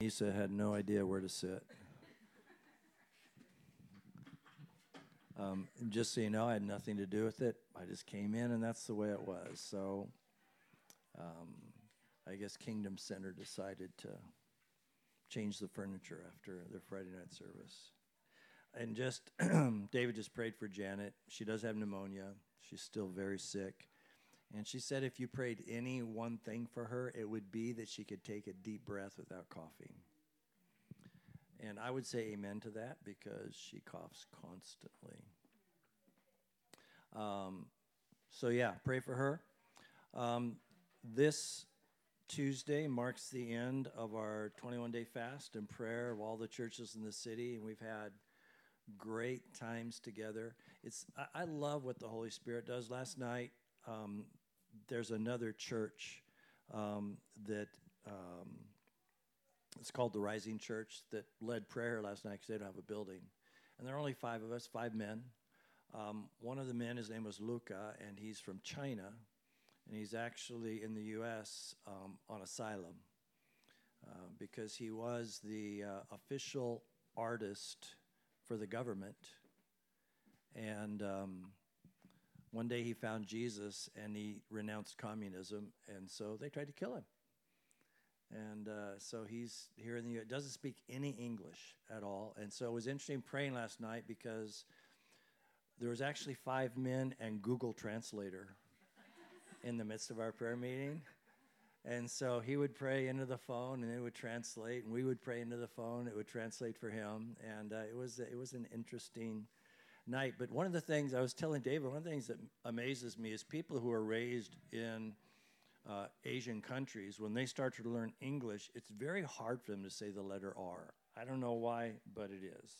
Nisa had no idea where to sit. Um, just so you know, I had nothing to do with it. I just came in, and that's the way it was. So um, I guess Kingdom Center decided to change the furniture after their Friday night service. And just, David just prayed for Janet. She does have pneumonia, she's still very sick. And she said if you prayed any one thing for her, it would be that she could take a deep breath without coughing. And I would say amen to that because she coughs constantly. Um, so, yeah, pray for her. Um, this Tuesday marks the end of our 21 day fast and prayer of all the churches in the city, and we've had great times together. It's I, I love what the Holy Spirit does. Last night, um, there's another church um, that um, it's called the Rising Church that led prayer last night because they don't have a building. And there are only five of us, five men. Um, one of the men, his name was Luca, and he's from China. And he's actually in the U.S. Um, on asylum uh, because he was the uh, official artist for the government. And um, one day he found Jesus and he renounced communism, and so they tried to kill him. And uh, so he's here in the U.S. Doesn't speak any English at all. And so it was interesting praying last night because there was actually five men and Google Translator in the midst of our prayer meeting. And so he would pray into the phone, and it would translate, and we would pray into the phone. It would translate for him, and uh, it was it was an interesting night. But one of the things I was telling David, one of the things that amazes me is people who are raised in uh, Asian countries, when they start to learn English, it's very hard for them to say the letter R. I don't know why, but it is.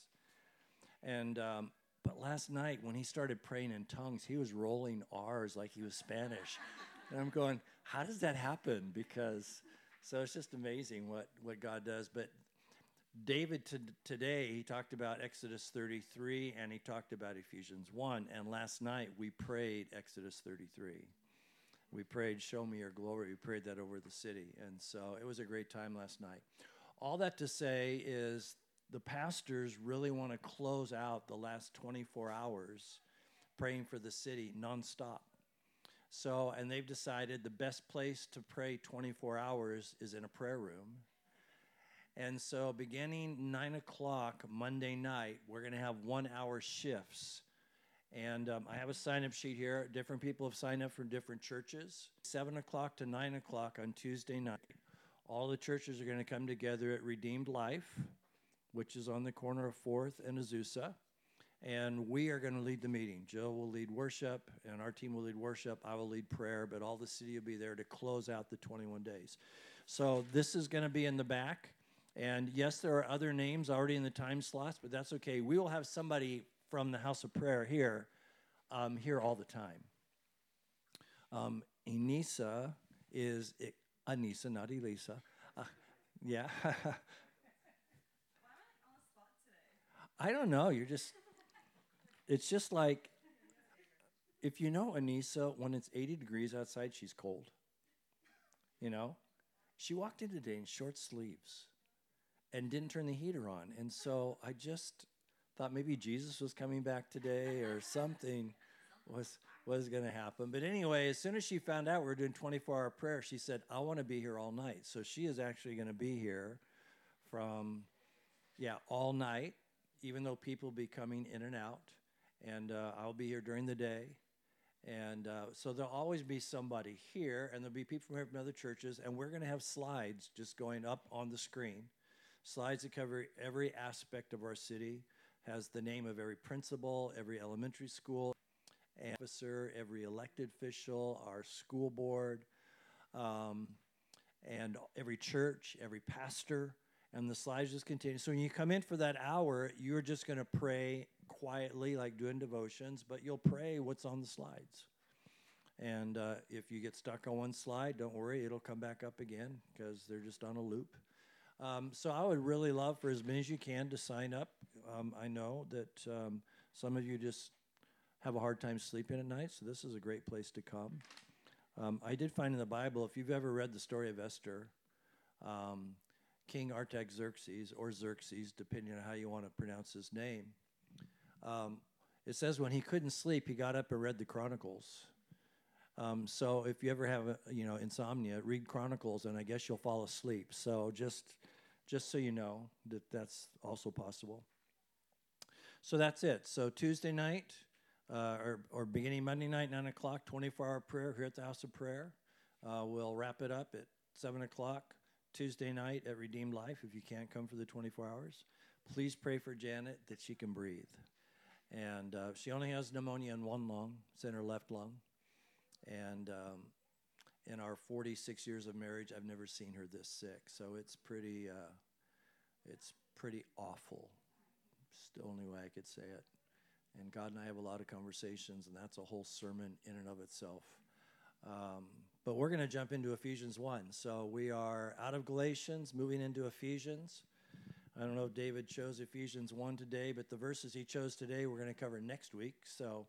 And um, but last night when he started praying in tongues, he was rolling R's like he was Spanish, and I'm going, how does that happen? Because so it's just amazing what what God does. But David t- today he talked about Exodus 33 and he talked about Ephesians 1, and last night we prayed Exodus 33 we prayed, Show me your glory. We prayed that over the city. And so it was a great time last night. All that to say is the pastors really want to close out the last 24 hours praying for the city nonstop. So, and they've decided the best place to pray 24 hours is in a prayer room. And so, beginning 9 o'clock Monday night, we're going to have one hour shifts and um, I have a sign up sheet here. Different people have signed up from different churches. 7 o'clock to 9 o'clock on Tuesday night. All the churches are going to come together at Redeemed Life, which is on the corner of 4th and Azusa. And we are going to lead the meeting. Joe will lead worship, and our team will lead worship. I will lead prayer, but all the city will be there to close out the 21 days. So this is going to be in the back. And yes, there are other names already in the time slots, but that's okay. We will have somebody from the house of prayer here, um, here all the time. Um, is Anisa, not Elisa. Uh, yeah. I on a spot today? I don't know. You're just. It's just like, if you know Anisa, when it's 80 degrees outside, she's cold. You know, she walked in today in short sleeves, and didn't turn the heater on, and so I just thought maybe Jesus was coming back today or something was was going to happen. But anyway, as soon as she found out we are doing 24-hour prayer, she said, "I want to be here all night." So she is actually going to be here from yeah, all night, even though people be coming in and out, and uh, I'll be here during the day. And uh, so there'll always be somebody here, and there'll be people from other churches, and we're going to have slides just going up on the screen, slides that cover every aspect of our city has the name of every principal, every elementary school officer, every elected official, our school board, um, and every church, every pastor. And the slides just continue. So when you come in for that hour, you're just going to pray quietly, like doing devotions, but you'll pray what's on the slides. And uh, if you get stuck on one slide, don't worry, it'll come back up again because they're just on a loop. Um, so I would really love for as many as you can to sign up. Um, I know that um, some of you just have a hard time sleeping at night, so this is a great place to come. Um, I did find in the Bible, if you've ever read the story of Esther, um, King Artaxerxes, or Xerxes, depending on how you want to pronounce his name. Um, it says when he couldn't sleep, he got up and read the Chronicles. Um, so if you ever have a, you know insomnia, read Chronicles, and I guess you'll fall asleep. So just just so you know that that's also possible. So that's it. So Tuesday night, uh, or, or beginning Monday night, 9 o'clock, 24 hour prayer here at the House of Prayer. Uh, we'll wrap it up at 7 o'clock Tuesday night at Redeemed Life if you can't come for the 24 hours. Please pray for Janet that she can breathe. And uh, she only has pneumonia in one lung, it's in her left lung. And um, in our 46 years of marriage, I've never seen her this sick. So it's pretty, uh, it's pretty awful. It's the only way I could say it. And God and I have a lot of conversations, and that's a whole sermon in and of itself. Um, but we're going to jump into Ephesians 1. So we are out of Galatians, moving into Ephesians. I don't know if David chose Ephesians 1 today, but the verses he chose today we're going to cover next week. So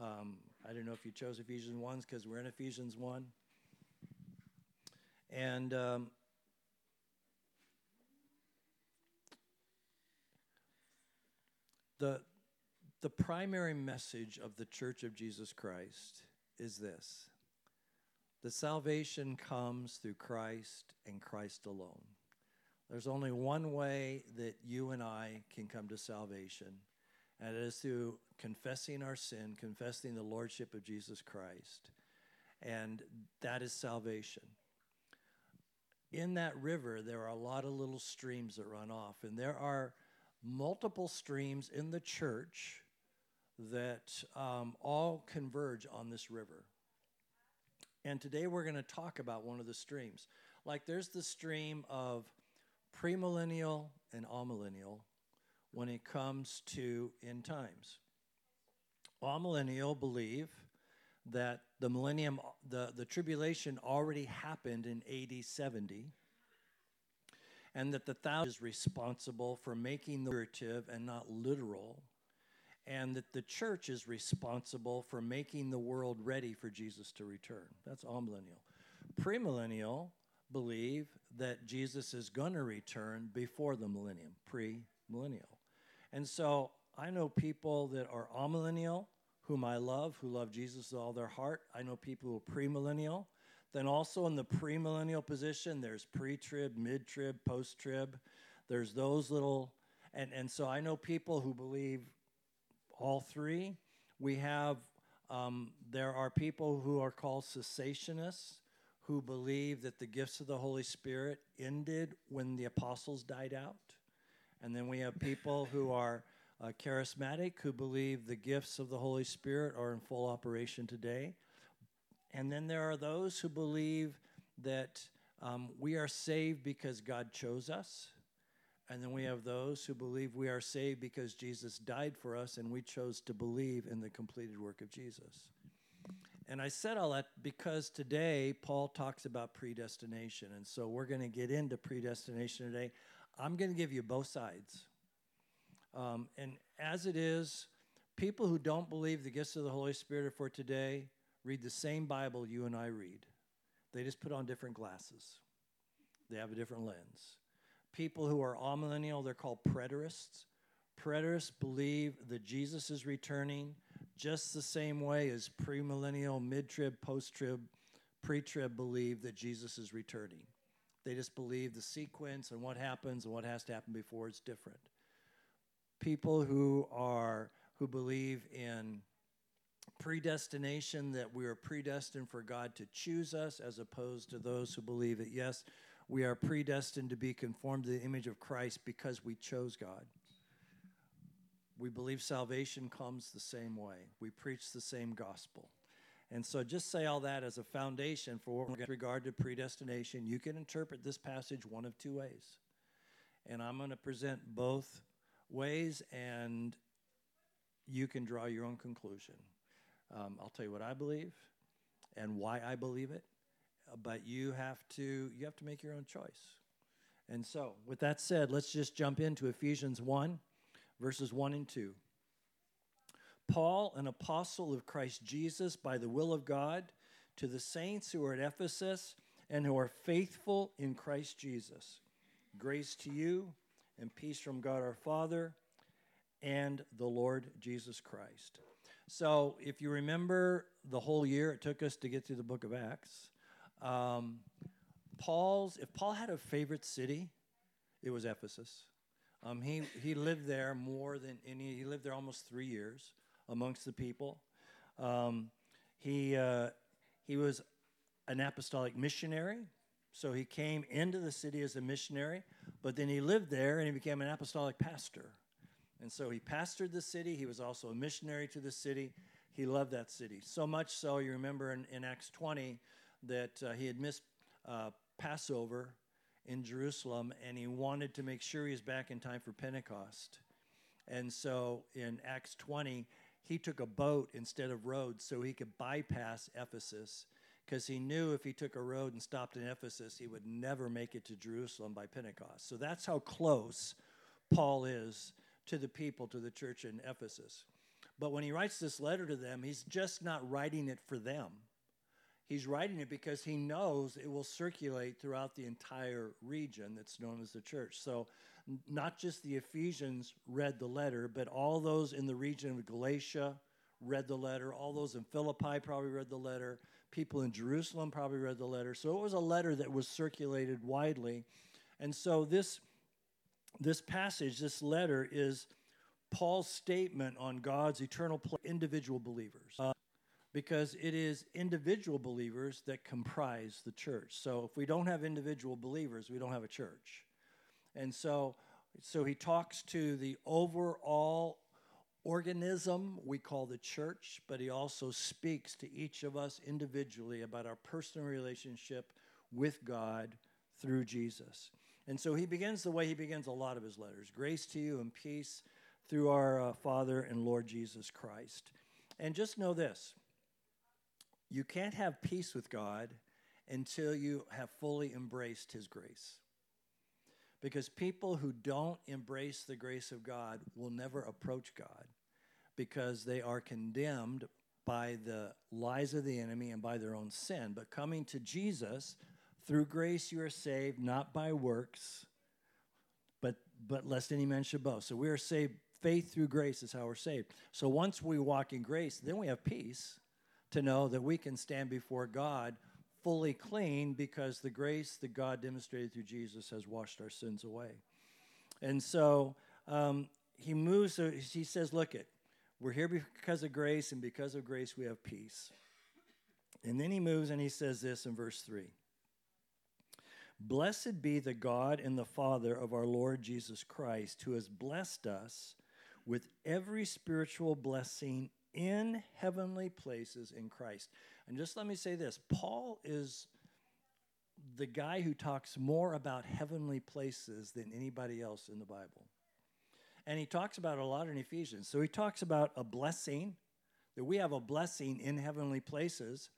um, I don't know if you chose Ephesians 1 because we're in Ephesians 1. And um, the, the primary message of the Church of Jesus Christ is this the salvation comes through Christ and Christ alone. There's only one way that you and I can come to salvation, and it is through confessing our sin, confessing the Lordship of Jesus Christ. And that is salvation. In that river, there are a lot of little streams that run off, and there are multiple streams in the church that um, all converge on this river. And today we're going to talk about one of the streams. Like there's the stream of premillennial and amillennial when it comes to end times. Amillennial believe that the millennium, the, the tribulation already happened in AD 70, and that the thousand is responsible for making the figurative and not literal, and that the church is responsible for making the world ready for Jesus to return. That's amillennial. Premillennial believe that Jesus is going to return before the millennium, pre millennial. And so I know people that are amillennial, whom I love, who love Jesus with all their heart. I know people who are premillennial. Then also in the premillennial position, there's pre-trib, mid-trib, post-trib. There's those little, and, and so I know people who believe all three. We have, um, there are people who are called cessationists who believe that the gifts of the Holy Spirit ended when the apostles died out. And then we have people who are uh, charismatic who believe the gifts of the Holy Spirit are in full operation today. And then there are those who believe that um, we are saved because God chose us. And then we have those who believe we are saved because Jesus died for us and we chose to believe in the completed work of Jesus. And I said all that because today Paul talks about predestination. And so we're going to get into predestination today. I'm going to give you both sides. Um, and as it is, people who don't believe the gifts of the Holy Spirit are for today read the same Bible you and I read. They just put on different glasses, they have a different lens. People who are amillennial, they're called preterists. Preterists believe that Jesus is returning just the same way as premillennial, mid trib, post trib, pre trib believe that Jesus is returning. They just believe the sequence and what happens and what has to happen before is different. People who are who believe in predestination that we are predestined for God to choose us as opposed to those who believe that yes, we are predestined to be conformed to the image of Christ because we chose God. We believe salvation comes the same way. We preach the same gospel. And so just say all that as a foundation for what with regard to predestination. You can interpret this passage one of two ways. And I'm going to present both ways, and you can draw your own conclusion. Um, I'll tell you what I believe and why I believe it, but you have to you have to make your own choice. And so, with that said, let's just jump into Ephesians 1 verses 1 and 2. Paul, an apostle of Christ Jesus by the will of God, to the saints who are at Ephesus and who are faithful in Christ Jesus. Grace to you and peace from God our Father and the Lord Jesus Christ. So, if you remember the whole year it took us to get through the book of Acts, um, Paul's, if Paul had a favorite city, it was Ephesus. Um, he, he lived there more than any, he lived there almost three years amongst the people. Um, he, uh, he was an apostolic missionary, so he came into the city as a missionary, but then he lived there and he became an apostolic pastor. And so he pastored the city. He was also a missionary to the city. He loved that city. So much so, you remember in, in Acts 20 that uh, he had missed uh, Passover in Jerusalem and he wanted to make sure he was back in time for Pentecost. And so in Acts 20, he took a boat instead of roads so he could bypass Ephesus because he knew if he took a road and stopped in Ephesus, he would never make it to Jerusalem by Pentecost. So that's how close Paul is to the people, to the church in Ephesus. But when he writes this letter to them, he's just not writing it for them. He's writing it because he knows it will circulate throughout the entire region that's known as the church. So, not just the Ephesians read the letter, but all those in the region of Galatia read the letter. All those in Philippi probably read the letter. People in Jerusalem probably read the letter. So, it was a letter that was circulated widely. And so, this, this passage, this letter, is Paul's statement on God's eternal plan, individual believers. Uh, because it is individual believers that comprise the church. So if we don't have individual believers, we don't have a church. And so so he talks to the overall organism we call the church, but he also speaks to each of us individually about our personal relationship with God through Jesus. And so he begins the way he begins a lot of his letters grace to you and peace through our uh, Father and Lord Jesus Christ. And just know this you can't have peace with God until you have fully embraced His grace. Because people who don't embrace the grace of God will never approach God because they are condemned by the lies of the enemy and by their own sin. But coming to Jesus, through grace you are saved, not by works, but, but lest any man should boast. So we are saved, faith through grace is how we're saved. So once we walk in grace, then we have peace to know that we can stand before God fully clean because the grace that God demonstrated through Jesus has washed our sins away. And so um, he moves, he says, Look, it, we're here because of grace, and because of grace we have peace. And then he moves and he says this in verse 3 Blessed be the God and the Father of our Lord Jesus Christ, who has blessed us with every spiritual blessing in heavenly places in Christ. And just let me say this Paul is the guy who talks more about heavenly places than anybody else in the Bible. And he talks about a lot in Ephesians. So he talks about a blessing, that we have a blessing in heavenly places.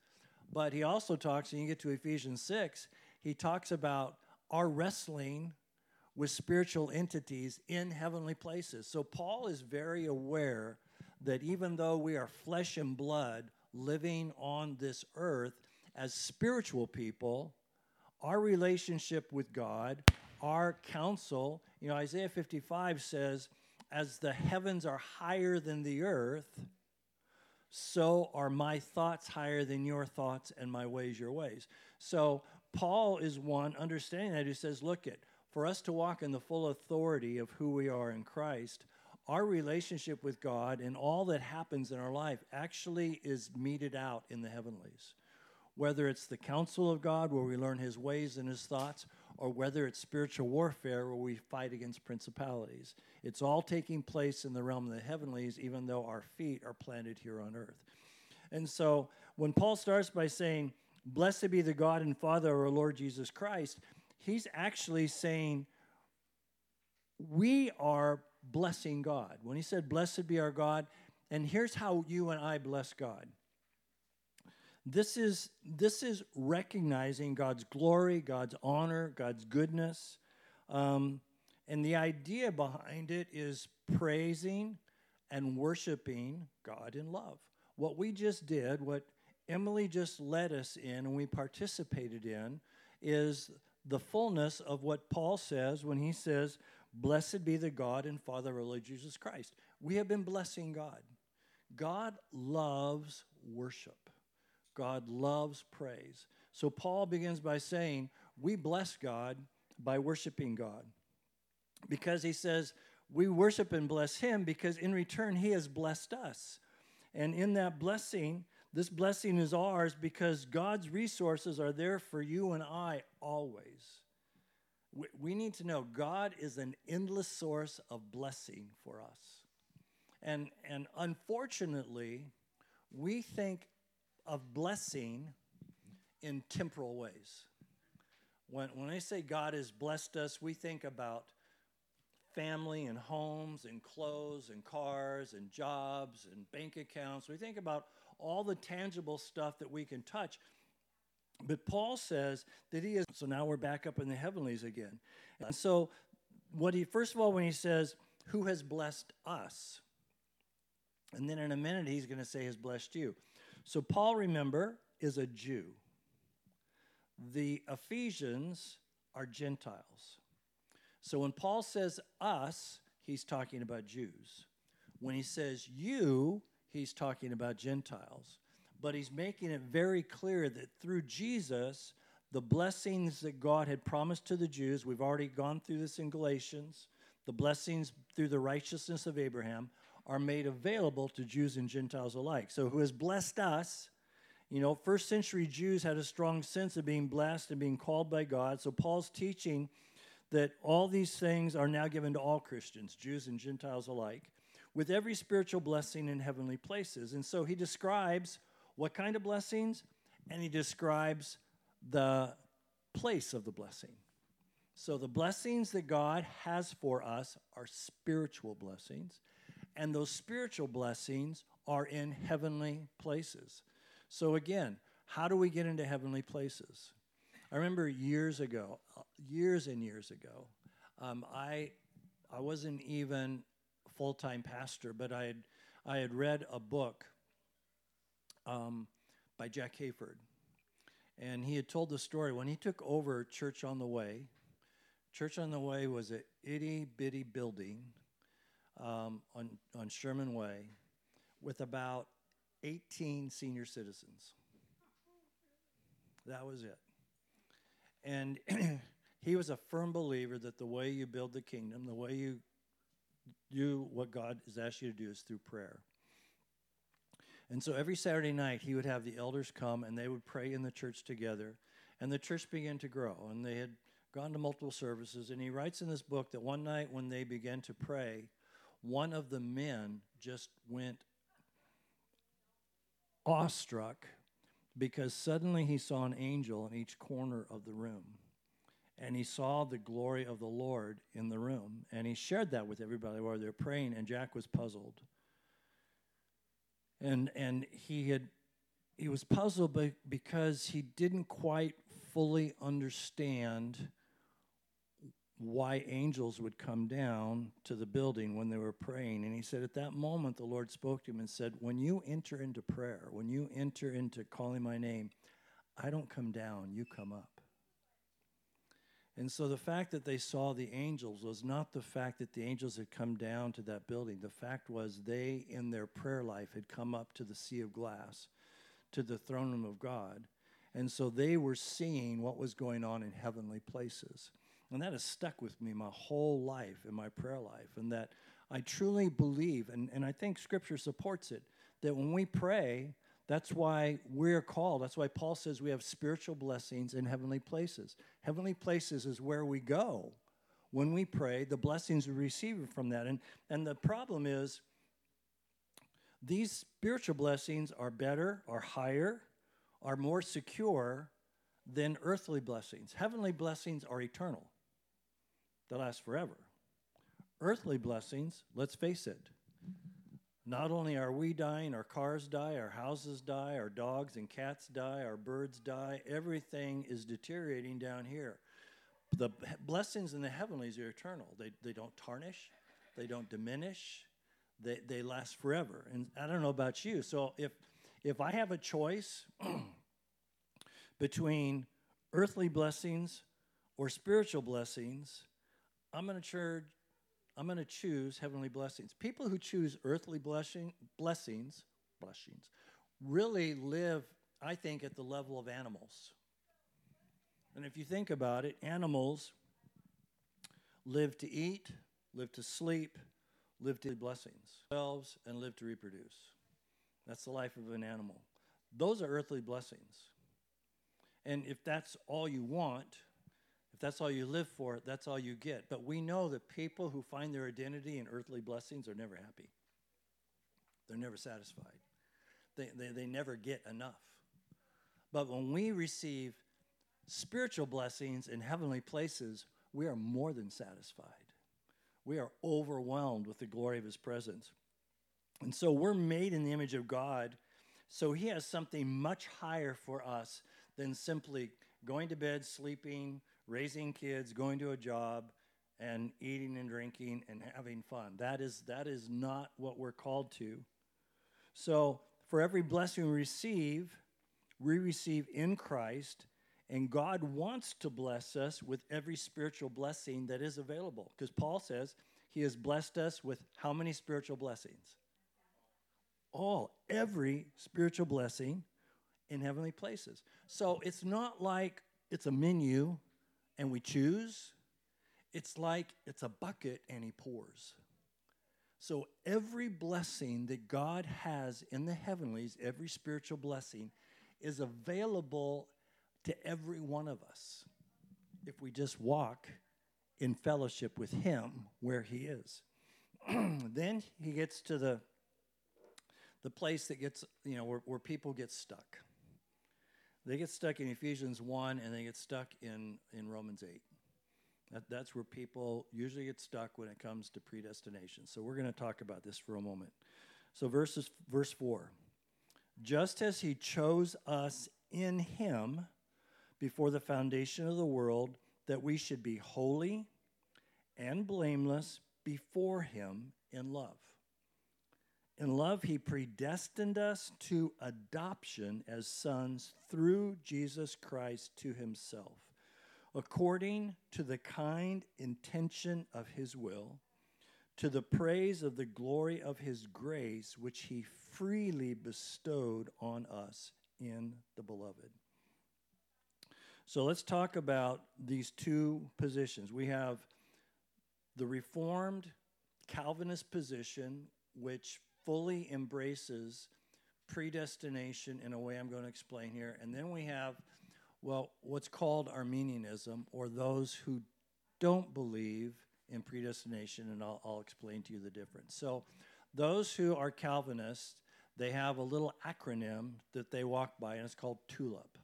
But he also talks, and you get to Ephesians 6, he talks about our wrestling with spiritual entities in heavenly places. So Paul is very aware that even though we are flesh and blood living on this earth as spiritual people, our relationship with God, our counsel, you know, Isaiah 55 says, as the heavens are higher than the earth, so are my thoughts higher than your thoughts and my ways your ways. So Paul is one understanding that who says, look it, for us to walk in the full authority of who we are in Christ, our relationship with God and all that happens in our life actually is meted out in the heavenlies. Whether it's the counsel of God, where we learn His ways and His thoughts, or whether it's spiritual warfare, where we fight against principalities. It's all taking place in the realm of the heavenlies, even though our feet are planted here on earth. And so when Paul starts by saying, Blessed be the God and Father of our Lord Jesus Christ, he's actually saying, We are blessing God. When he said, Blessed be our God, and here's how you and I bless God. This is, this is recognizing God's glory, God's honor, God's goodness. Um, and the idea behind it is praising and worshiping God in love. What we just did, what Emily just led us in and we participated in, is the fullness of what Paul says when he says, Blessed be the God and Father of Lord Jesus Christ. We have been blessing God. God loves worship, God loves praise. So Paul begins by saying, We bless God by worshiping God. Because he says, We worship and bless him because in return he has blessed us. And in that blessing, this blessing is ours because God's resources are there for you and I always. We need to know God is an endless source of blessing for us. And, and unfortunately, we think of blessing in temporal ways. When, when I say God has blessed us, we think about family and homes and clothes and cars and jobs and bank accounts. We think about all the tangible stuff that we can touch. But Paul says that he is, so now we're back up in the heavenlies again. And so, what he, first of all, when he says, Who has blessed us? And then in a minute, he's going to say, Has blessed you. So, Paul, remember, is a Jew. The Ephesians are Gentiles. So, when Paul says us, he's talking about Jews. When he says you, he's talking about Gentiles. But he's making it very clear that through Jesus, the blessings that God had promised to the Jews, we've already gone through this in Galatians, the blessings through the righteousness of Abraham are made available to Jews and Gentiles alike. So, who has blessed us? You know, first century Jews had a strong sense of being blessed and being called by God. So, Paul's teaching that all these things are now given to all Christians, Jews and Gentiles alike with every spiritual blessing in heavenly places. And so he describes what kind of blessings, and he describes the place of the blessing. So the blessings that God has for us are spiritual blessings, and those spiritual blessings are in heavenly places. So again, how do we get into heavenly places? I remember years ago, years and years ago, um, I I wasn't even full time pastor, but I had, I had read a book um, by Jack Hayford. And he had told the story when he took over Church on the Way. Church on the Way was a itty bitty building um, on, on Sherman Way with about 18 senior citizens. That was it. And he was a firm believer that the way you build the kingdom, the way you do what God has asked you to do is through prayer. And so every Saturday night, he would have the elders come and they would pray in the church together. And the church began to grow. And they had gone to multiple services. And he writes in this book that one night when they began to pray, one of the men just went awestruck because suddenly he saw an angel in each corner of the room and he saw the glory of the Lord in the room. And he shared that with everybody while they were praying, and Jack was puzzled. And, and he had he was puzzled because he didn't quite fully understand why angels would come down to the building when they were praying. And he said, At that moment, the Lord spoke to him and said, When you enter into prayer, when you enter into calling my name, I don't come down, you come up. And so the fact that they saw the angels was not the fact that the angels had come down to that building. The fact was they, in their prayer life, had come up to the sea of glass, to the throne room of God. And so they were seeing what was going on in heavenly places. And that has stuck with me my whole life in my prayer life. And that I truly believe, and, and I think Scripture supports it, that when we pray, that's why we're called. That's why Paul says we have spiritual blessings in heavenly places. Heavenly places is where we go when we pray, the blessings we receive from that. And, and the problem is, these spiritual blessings are better, are higher, are more secure than earthly blessings. Heavenly blessings are eternal, they last forever. Earthly blessings, let's face it, not only are we dying, our cars die, our houses die, our dogs and cats die, our birds die, everything is deteriorating down here. The blessings in the heavenlies are eternal. They, they don't tarnish, they don't diminish, they, they last forever. And I don't know about you. So if, if I have a choice between earthly blessings or spiritual blessings, I'm going to I'm going to choose heavenly blessings. People who choose earthly blessing, blessings, blessings, really live, I think, at the level of animals. And if you think about it, animals live to eat, live to sleep, live to blessings, themselves, and live to reproduce. That's the life of an animal. Those are earthly blessings. And if that's all you want, that's all you live for, that's all you get. But we know that people who find their identity in earthly blessings are never happy. They're never satisfied. They, they, they never get enough. But when we receive spiritual blessings in heavenly places, we are more than satisfied. We are overwhelmed with the glory of His presence. And so we're made in the image of God. So He has something much higher for us than simply going to bed, sleeping, raising kids, going to a job, and eating and drinking and having fun. That is, that is not what we're called to. So, for every blessing we receive, we receive in Christ, and God wants to bless us with every spiritual blessing that is available. Because Paul says he has blessed us with how many spiritual blessings? All, every spiritual blessing in heavenly places. So it's not like it's a menu and we choose, it's like it's a bucket and he pours. So every blessing that God has in the heavenlies, every spiritual blessing, is available to every one of us if we just walk in fellowship with Him where He is. then he gets to the the place that gets you know where, where people get stuck. They get stuck in Ephesians one, and they get stuck in in Romans eight. That, that's where people usually get stuck when it comes to predestination. So we're going to talk about this for a moment. So verses verse 4. Just as he chose us in him before the foundation of the world that we should be holy and blameless before him in love. In love, he predestined us to adoption as sons through Jesus Christ to himself according to the kind intention of his will, to the praise of the glory of his grace, which he freely bestowed on us in the beloved. So let's talk about these two positions. We have the Reformed Calvinist position, which fully embraces predestination in a way I'm going to explain here. And then we have well, what's called Arminianism, or those who don't believe in predestination, and I'll, I'll explain to you the difference. So, those who are Calvinists, they have a little acronym that they walk by, and it's called TULIP.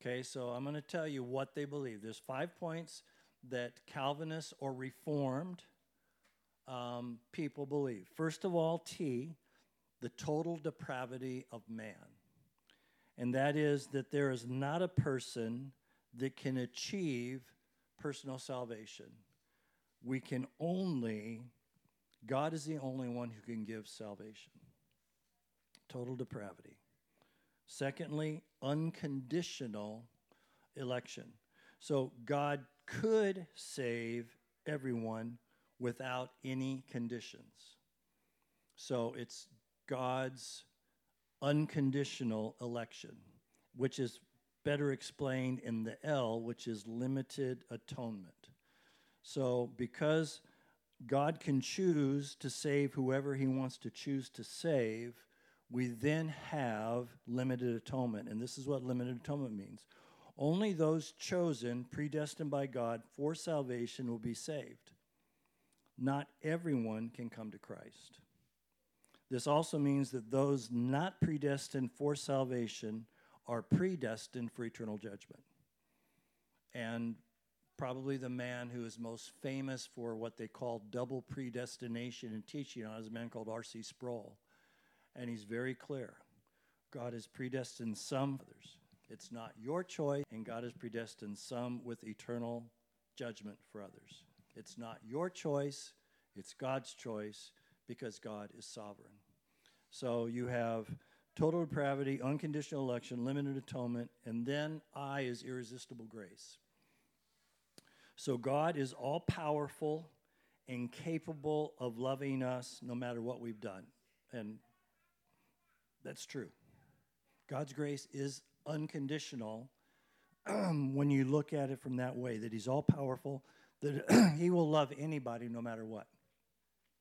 Okay, so I'm going to tell you what they believe. There's five points that Calvinists or Reformed um, people believe. First of all, T, the total depravity of man and that is that there is not a person that can achieve personal salvation. We can only, God is the only one who can give salvation. Total depravity. Secondly, unconditional election. So God could save everyone without any conditions. So it's God's unconditional election, which is better explained in the L, which is limited atonement. So, because God can choose to save whoever he wants to choose to save, we then have limited atonement. And this is what limited atonement means. Only those chosen, predestined by God for salvation, will be saved. Not everyone can come to Christ. This also means that those not predestined for salvation are predestined for eternal judgment. And probably the man who is most famous for what they call double predestination and teaching on is a man called R.C. Sproul. And he's very clear God has predestined some others. It's not your choice, and God has predestined some with eternal judgment for others. It's not your choice, it's God's choice because God is sovereign. So you have total depravity, unconditional election, limited atonement, and then I is irresistible grace. So God is all powerful and capable of loving us no matter what we've done. And that's true. God's grace is unconditional when you look at it from that way that He's all powerful, that He will love anybody no matter what.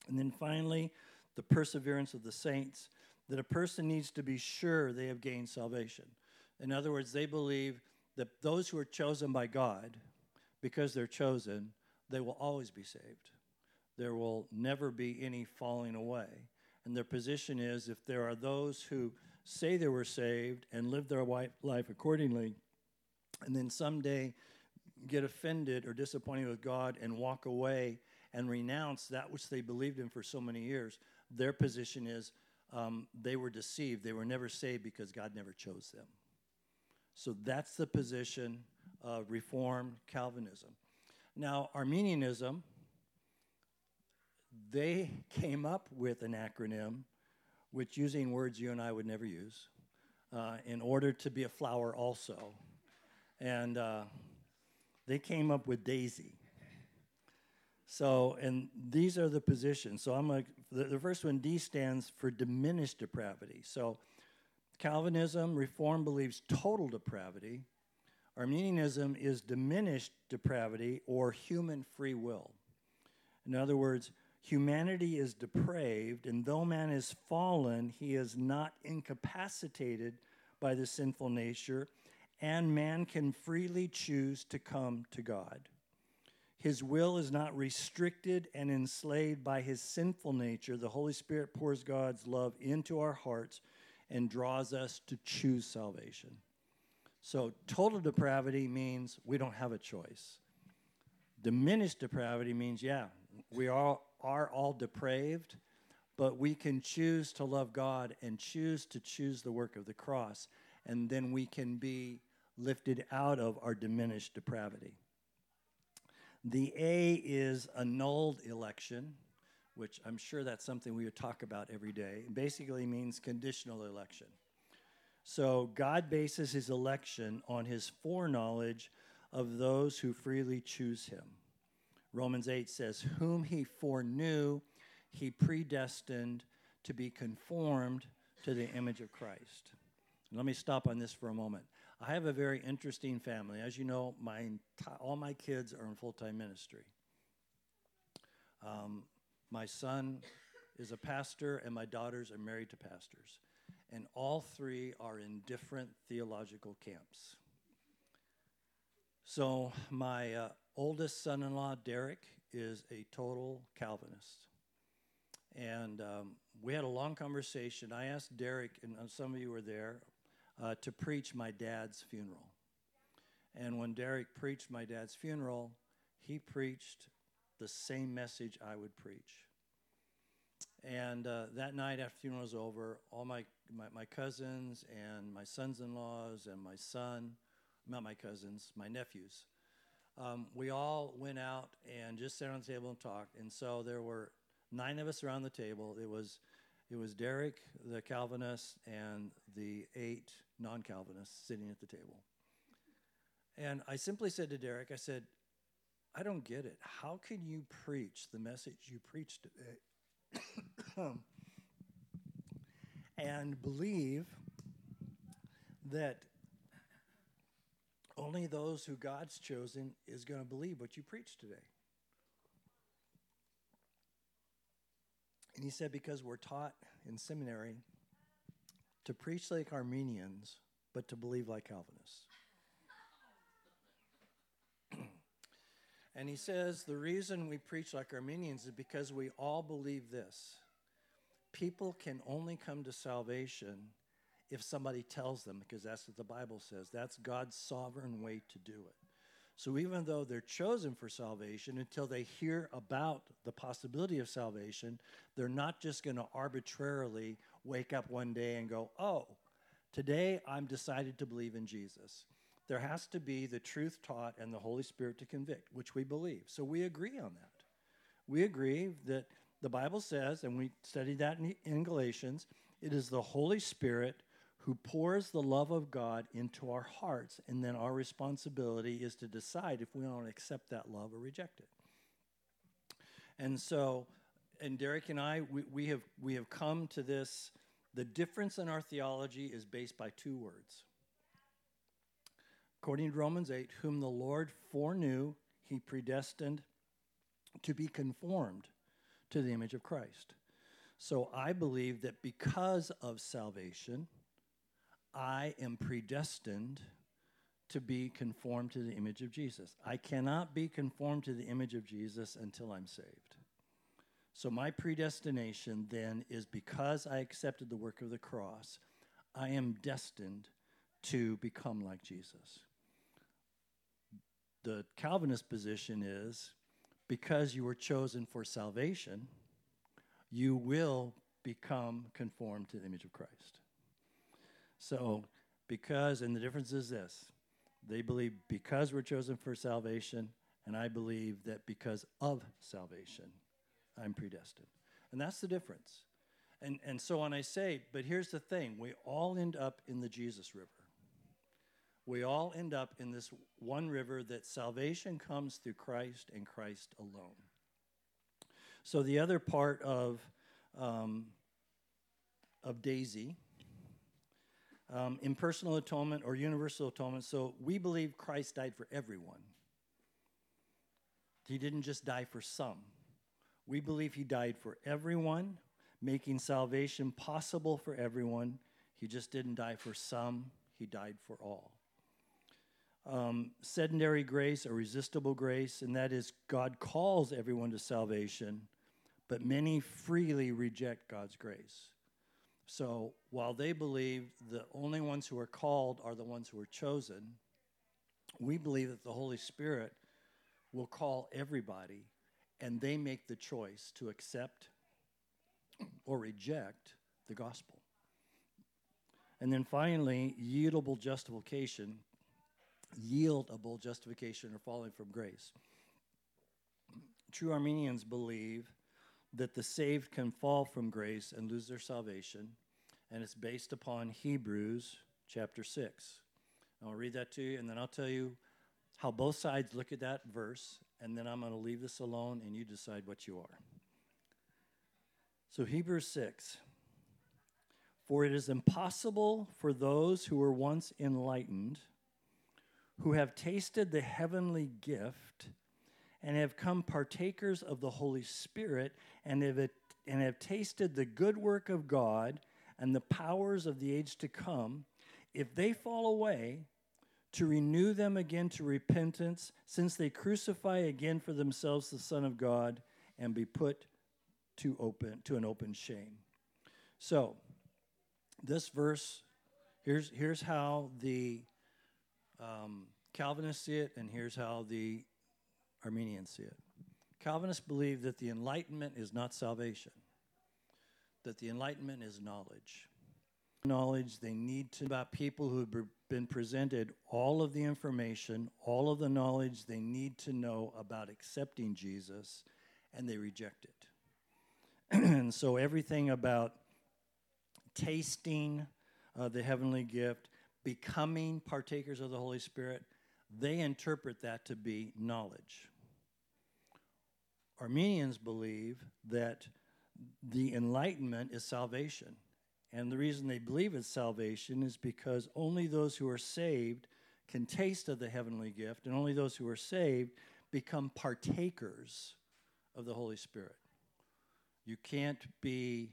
And then finally, the perseverance of the saints, that a person needs to be sure they have gained salvation. In other words, they believe that those who are chosen by God, because they're chosen, they will always be saved. There will never be any falling away. And their position is if there are those who say they were saved and live their life accordingly, and then someday get offended or disappointed with God and walk away and renounce that which they believed in for so many years, their position is um, they were deceived. They were never saved because God never chose them. So that's the position of Reformed Calvinism. Now, Arminianism, they came up with an acronym which, using words you and I would never use, uh, in order to be a flower also. And uh, they came up with DAISY. So, and these are the positions. So I'm like, the, the first one, D stands for diminished depravity. So Calvinism, Reform believes total depravity. Arminianism is diminished depravity or human free will. In other words, humanity is depraved, and though man is fallen, he is not incapacitated by the sinful nature, and man can freely choose to come to God. His will is not restricted and enslaved by his sinful nature. The Holy Spirit pours God's love into our hearts and draws us to choose salvation. So, total depravity means we don't have a choice. Diminished depravity means, yeah, we all are all depraved, but we can choose to love God and choose to choose the work of the cross, and then we can be lifted out of our diminished depravity. The A is annulled election, which I'm sure that's something we would talk about every day. It basically means conditional election. So God bases his election on his foreknowledge of those who freely choose him. Romans 8 says, Whom he foreknew, he predestined to be conformed to the image of Christ. let me stop on this for a moment. I have a very interesting family. As you know, my all my kids are in full time ministry. Um, my son is a pastor, and my daughters are married to pastors. And all three are in different theological camps. So, my uh, oldest son in law, Derek, is a total Calvinist. And um, we had a long conversation. I asked Derek, and some of you were there, uh, to preach my dad's funeral. And when Derek preached my dad's funeral, he preached the same message I would preach. And uh, that night after the funeral was over, all my, my, my cousins and my sons in laws and my son, not my cousins, my nephews, um, we all went out and just sat on the table and talked. And so there were nine of us around the table. It was, it was Derek, the Calvinist, and the eight non Calvinists sitting at the table. And I simply said to Derek, I said, I don't get it. How can you preach the message you preached today and believe that only those who God's chosen is going to believe what you preach today? And he said, Because we're taught in seminary to preach like Arminians, but to believe like Calvinists. and he says the reason we preach like Arminians is because we all believe this people can only come to salvation if somebody tells them, because that's what the Bible says. That's God's sovereign way to do it. So even though they're chosen for salvation, until they hear about the possibility of salvation, they're not just going to arbitrarily wake up one day and go, oh, today I'm decided to believe in Jesus. There has to be the truth taught and the Holy Spirit to convict, which we believe. So we agree on that. We agree that the Bible says, and we studied that in, in Galatians, it is the Holy Spirit who pours the love of God into our hearts, and then our responsibility is to decide if we want to accept that love or reject it. And so, and Derek and I, we, we, have, we have come to this. The difference in our theology is based by two words. According to Romans 8, whom the Lord foreknew, he predestined to be conformed to the image of Christ. So I believe that because of salvation, I am predestined to be conformed to the image of Jesus. I cannot be conformed to the image of Jesus until I'm saved. So my predestination then is because I accepted the work of the cross, I am destined to become like Jesus. The Calvinist position is because you were chosen for salvation, you will become conformed to the image of Christ. So, because, and the difference is this they believe because we're chosen for salvation, and I believe that because of salvation, I'm predestined. And that's the difference. And, and so when I say, but here's the thing we all end up in the Jesus River. We all end up in this one river that salvation comes through Christ and Christ alone. So the other part of, um, of Daisy um, impersonal atonement or universal atonement. So we believe Christ died for everyone. He didn't just die for some. We believe he died for everyone, making salvation possible for everyone. He just didn't die for some, he died for all. Um, secondary grace or resistible grace, and that is God calls everyone to salvation, but many freely reject God's grace. So while they believe the only ones who are called are the ones who are chosen, we believe that the Holy Spirit will call everybody and they make the choice to accept or reject the gospel. And then finally, yieldable justification, yieldable justification or falling from grace. True Arminians believe that the saved can fall from grace and lose their salvation, and it's based upon Hebrews chapter 6. I'll read that to you, and then I'll tell you how both sides look at that verse, and then I'm going to leave this alone, and you decide what you are. So, Hebrews 6 For it is impossible for those who were once enlightened, who have tasted the heavenly gift, and have come partakers of the Holy Spirit and have, and have tasted the good work of God and the powers of the age to come, if they fall away, to renew them again to repentance, since they crucify again for themselves the Son of God and be put to open to an open shame. So, this verse, here's here's how the um, Calvinists see it, and here's how the Arminians see it. Calvinists believe that the Enlightenment is not salvation, that the Enlightenment is knowledge. Knowledge they need to about people who have been presented all of the information, all of the knowledge they need to know about accepting Jesus, and they reject it. and so everything about tasting uh, the heavenly gift, becoming partakers of the Holy Spirit, they interpret that to be knowledge. Arminians believe that the Enlightenment is salvation. And the reason they believe it's salvation is because only those who are saved can taste of the heavenly gift, and only those who are saved become partakers of the Holy Spirit. You can't be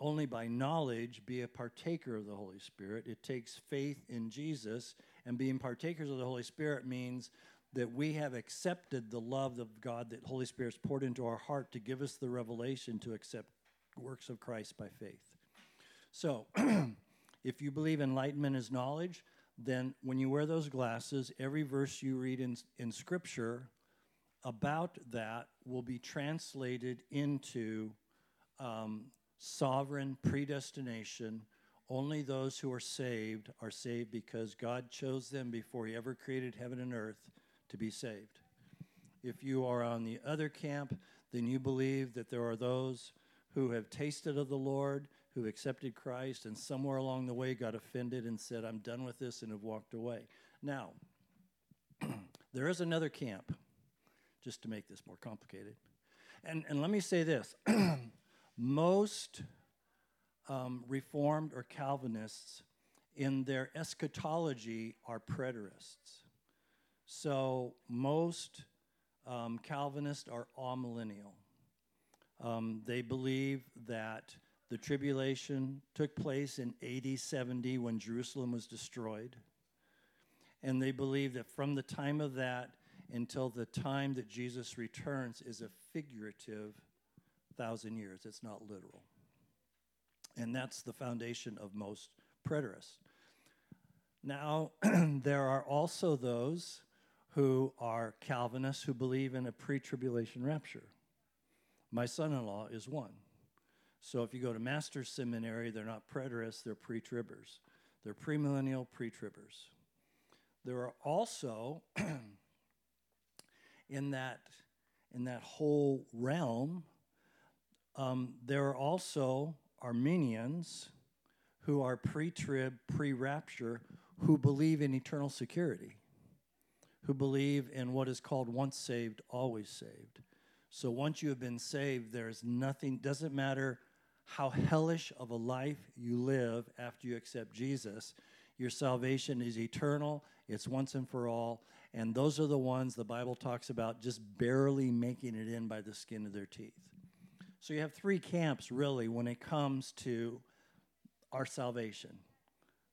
only by knowledge be a partaker of the Holy Spirit. It takes faith in Jesus, and being partakers of the Holy Spirit means that we have accepted the love of God that Holy Spirit's poured into our heart to give us the revelation to accept works of Christ by faith. So, if you believe enlightenment is knowledge, then when you wear those glasses, every verse you read in, in Scripture about that will be translated into um, sovereign predestination. Only those who are saved are saved because God chose them before He ever created heaven and earth to be saved. If you are on the other camp, then you believe that there are those who have tasted of the Lord, who accepted Christ and somewhere along the way got offended and said, I'm done with this and have walked away. Now, there is another camp, just to make this more complicated. And, and let me say this most um, Reformed or Calvinists in their eschatology are preterists. So most um, Calvinists are amillennial. Um, they believe that the tribulation took place in AD 70 when Jerusalem was destroyed. And they believe that from the time of that until the time that Jesus returns is a figurative thousand years. It's not literal. And that's the foundation of most preterists. Now, there are also those who are Calvinists who believe in a pre tribulation rapture. My son in law is one. So if you go to Master's Seminary, they're not preterists, they're pre tribbers. They're premillennial pre tribbers. There are also, in, that, in that whole realm, um, there are also Arminians who are pre trib, pre rapture, who believe in eternal security who believe in what is called once saved, always saved. So once you have been saved, there's nothing, doesn't matter how hellish of a life you live after you accept Jesus, your salvation is eternal, it's once and for all. And those are the ones the Bible talks about just barely making it in by the skin of their teeth. So you have three camps really when it comes to our salvation.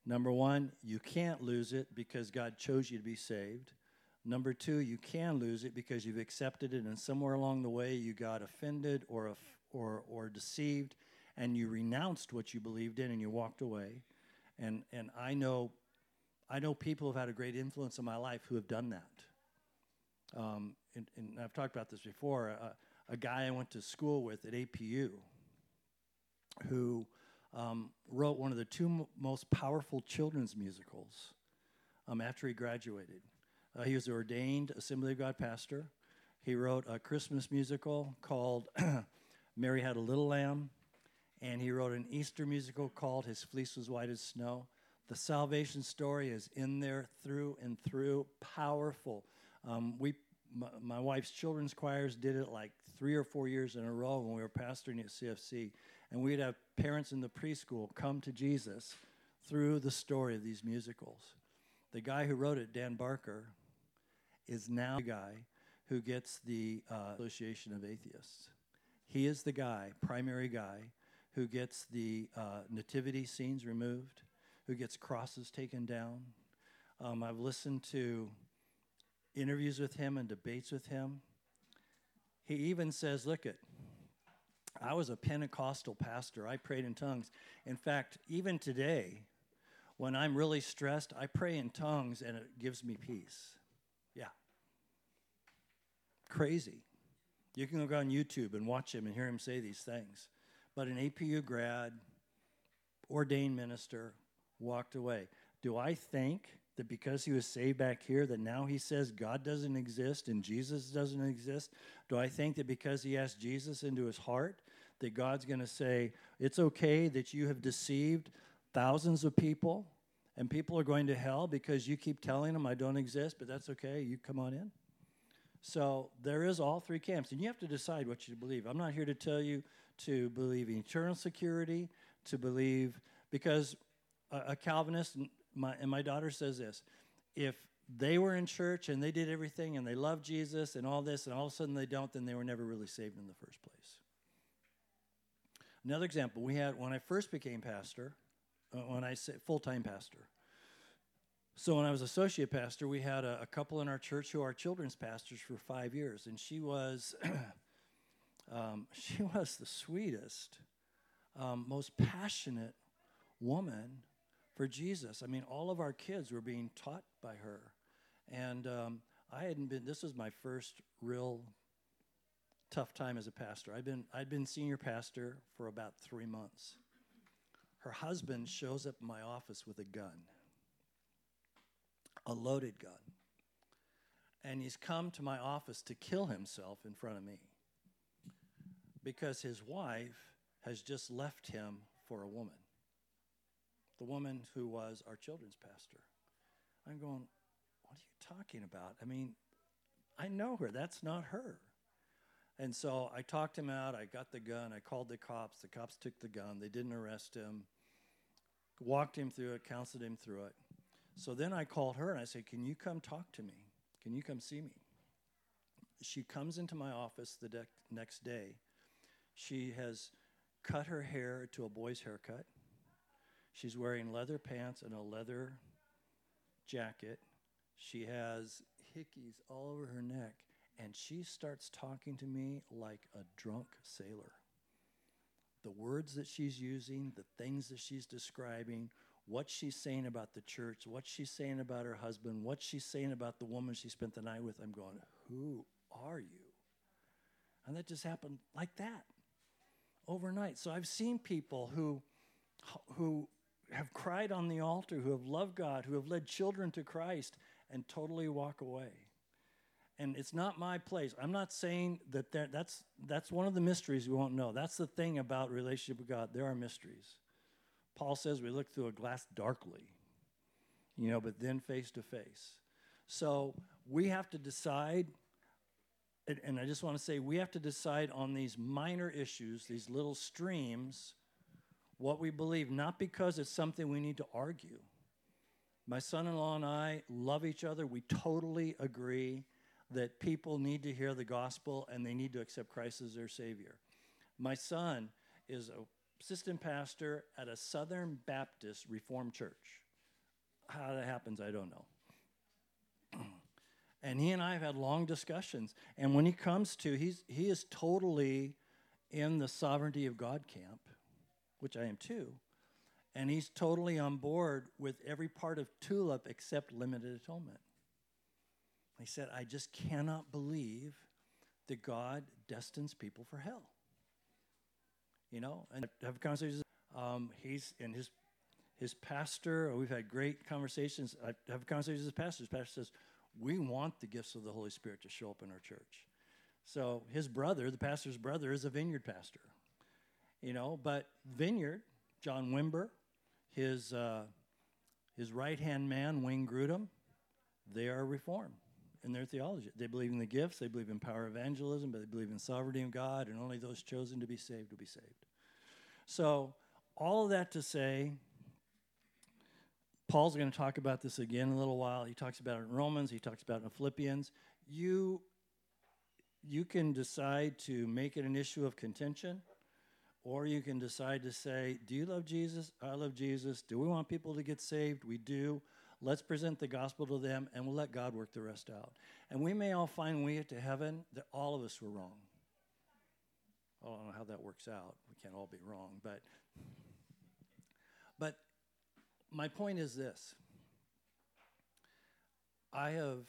Number one, you can't lose it because God chose you to be saved. Number two, you can lose it because you've accepted it, and somewhere along the way you got offended or, or, or deceived, and you renounced what you believed in and you walked away. And, and I, know, I know people who have had a great influence in my life who have done that. Um, and, and, I've talked about this before. Uh, a guy I went to school with at APU who um, wrote one of the two m- most powerful children's musicals um, after he graduated. Uh, he was an ordained Assembly of God pastor. He wrote a Christmas musical called Mary Had a Little Lamb, and he wrote an Easter musical called His Fleece Was White as Snow. The salvation story is in there through and through, powerful. Um, we, my, my wife's children's choirs did it like three or four years in a row when we were pastoring at CFC, and we'd have parents in the preschool come to Jesus through the story of these musicals. The guy who wrote it, Dan Barker, is now the guy who gets the uh, Association of Atheists. He is the guy, primary guy, who gets the uh, nativity scenes removed, who gets crosses taken down. Um, I've listened to interviews with him and debates with him. He even says, Look at, I was a Pentecostal pastor. I prayed in tongues. In fact, even today, when I'm really stressed, I pray in tongues and it gives me peace. Crazy. You can go on YouTube and watch him and hear him say these things. But an APU grad, ordained minister, walked away. Do I think that because he was saved back here, that now he says God doesn't exist and Jesus doesn't exist? Do I think that because he asked Jesus into his heart, that God's going to say, it's okay that you have deceived thousands of people and people are going to hell because you keep telling them I don't exist, but that's okay, you come on in? So there is all three camps, and you have to decide what you believe. I'm not here to tell you to believe in eternal security, to believe because a, a Calvinist, and my, and my daughter says this: if they were in church and they did everything and they loved Jesus and all this, and all of a sudden they don't, then they were never really saved in the first place. Another example: we had when I first became pastor, uh, when I say full-time pastor. So when I was associate pastor, we had a, a couple in our church who are children's pastors for five years, and she was um, she was the sweetest, um, most passionate woman for Jesus. I mean, all of our kids were being taught by her, and um, I hadn't been. This was my first real tough time as a pastor. I'd been I'd been senior pastor for about three months. Her husband shows up in my office with a gun a loaded gun. And he's come to my office to kill himself in front of me because his wife has just left him for a woman. The woman who was our children's pastor. I'm going, what are you talking about? I mean, I know her. That's not her. And so I talked him out. I got the gun. I called the cops. The cops took the gun. They didn't arrest him. Walked him through it, counseled him through it. So then I called her and I said, Can you come talk to me? Can you come see me? She comes into my office the de- next day. She has cut her hair to a boy's haircut. She's wearing leather pants and a leather jacket. She has hickeys all over her neck, and she starts talking to me like a drunk sailor. The words that she's using, the things that she's describing, what she's saying about the church, what she's saying about her husband, what she's saying about the woman she spent the night with, I'm going, Who are you? And that just happened like that overnight. So I've seen people who, who have cried on the altar, who have loved God, who have led children to Christ, and totally walk away. And it's not my place. I'm not saying that that's, that's one of the mysteries we won't know. That's the thing about relationship with God. There are mysteries. Paul says we look through a glass darkly, you know, but then face to face. So we have to decide, and I just want to say we have to decide on these minor issues, these little streams, what we believe, not because it's something we need to argue. My son in law and I love each other. We totally agree that people need to hear the gospel and they need to accept Christ as their Savior. My son is a assistant pastor at a Southern Baptist Reformed church. How that happens, I don't know. and he and I have had long discussions. And when he comes to, he's, he is totally in the sovereignty of God camp, which I am too. And he's totally on board with every part of TULIP except limited atonement. He said, I just cannot believe that God destines people for hell you know, and have conversations. Um, he's and his his pastor. We've had great conversations. I have conversations with pastors. Pastor says we want the gifts of the Holy Spirit to show up in our church. So his brother, the pastor's brother, is a vineyard pastor. You know, but vineyard, John Wimber, his uh, his right hand man, Wayne Grudem, they are reformed in their theology. They believe in the gifts, they believe in power evangelism, but they believe in sovereignty of God, and only those chosen to be saved will be saved. So, all of that to say, Paul's going to talk about this again in a little while. He talks about it in Romans, he talks about it in Philippians. You you can decide to make it an issue of contention, or you can decide to say, Do you love Jesus? I love Jesus. Do we want people to get saved? We do. Let's present the gospel to them and we'll let God work the rest out. And we may all find when we get to heaven that all of us were wrong. I don't know how that works out. We can't all be wrong, but but my point is this. I have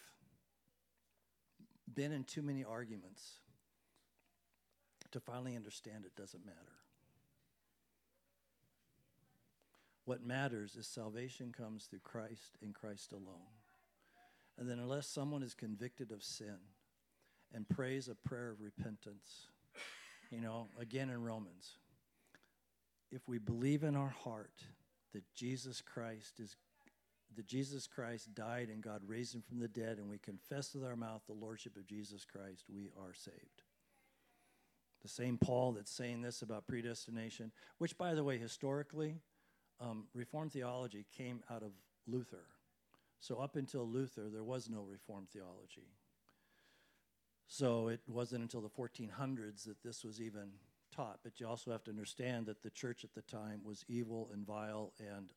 been in too many arguments to finally understand it doesn't matter. What matters is salvation comes through Christ and Christ alone. And then, unless someone is convicted of sin and prays a prayer of repentance, you know, again in Romans, if we believe in our heart that Jesus Christ is that Jesus Christ died and God raised him from the dead, and we confess with our mouth the Lordship of Jesus Christ, we are saved. The same Paul that's saying this about predestination, which, by the way, historically, um, Reformed theology came out of Luther. So, up until Luther, there was no Reformed theology. So, it wasn't until the 1400s that this was even taught. But you also have to understand that the church at the time was evil and vile and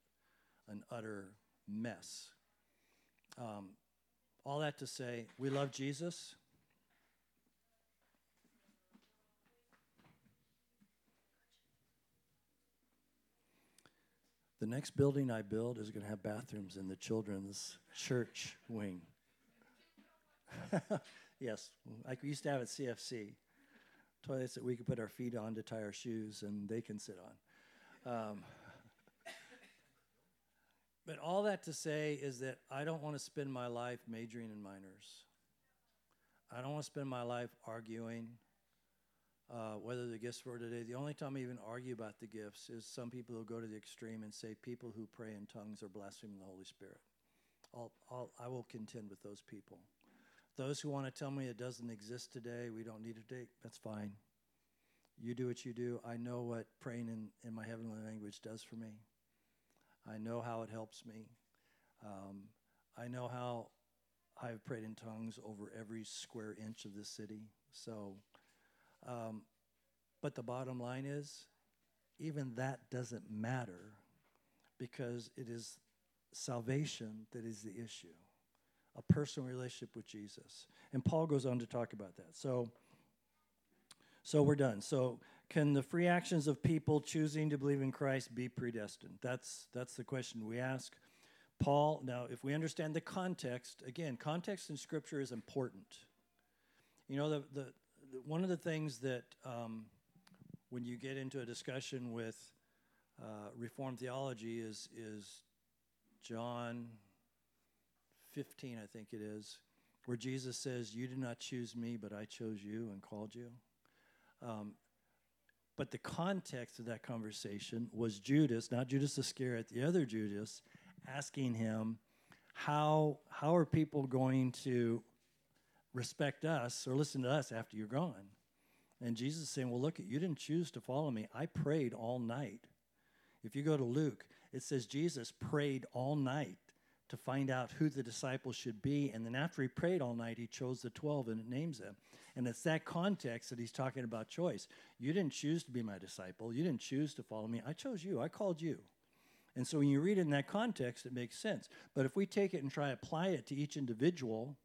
an utter mess. Um, all that to say, we love Jesus. The next building I build is going to have bathrooms in the children's church wing. yes, we used to have at CFC. Toilets that we could put our feet on to tie our shoes and they can sit on. Um, but all that to say is that I don't want to spend my life majoring in minors. I don't want to spend my life arguing uh, whether the gifts were today. The only time I even argue about the gifts is some people who go to the extreme and say people who pray in tongues are blaspheming the Holy Spirit. I'll, I'll, I will contend with those people. Those who want to tell me it doesn't exist today, we don't need it today, that's fine. You do what you do. I know what praying in, in my heavenly language does for me. I know how it helps me. Um, I know how I've prayed in tongues over every square inch of this city. So, um, but the bottom line is, even that doesn't matter because it is salvation that is the issue a personal relationship with Jesus. And Paul goes on to talk about that. So, so we're done. So, can the free actions of people choosing to believe in Christ be predestined? That's that's the question we ask. Paul, now if we understand the context, again, context in scripture is important. You know, the, the, the one of the things that um, when you get into a discussion with uh, Reformed theology is is John 15, I think it is, where Jesus says, You did not choose me, but I chose you and called you. Um, but the context of that conversation was Judas, not Judas Iscariot, the other Judas, asking him, How, how are people going to respect us or listen to us after you're gone? And Jesus is saying, Well, look, at you didn't choose to follow me. I prayed all night. If you go to Luke, it says Jesus prayed all night to find out who the disciples should be. And then after he prayed all night, he chose the 12 and it names them. And it's that context that he's talking about choice. You didn't choose to be my disciple. You didn't choose to follow me. I chose you. I called you. And so when you read it in that context, it makes sense. But if we take it and try to apply it to each individual,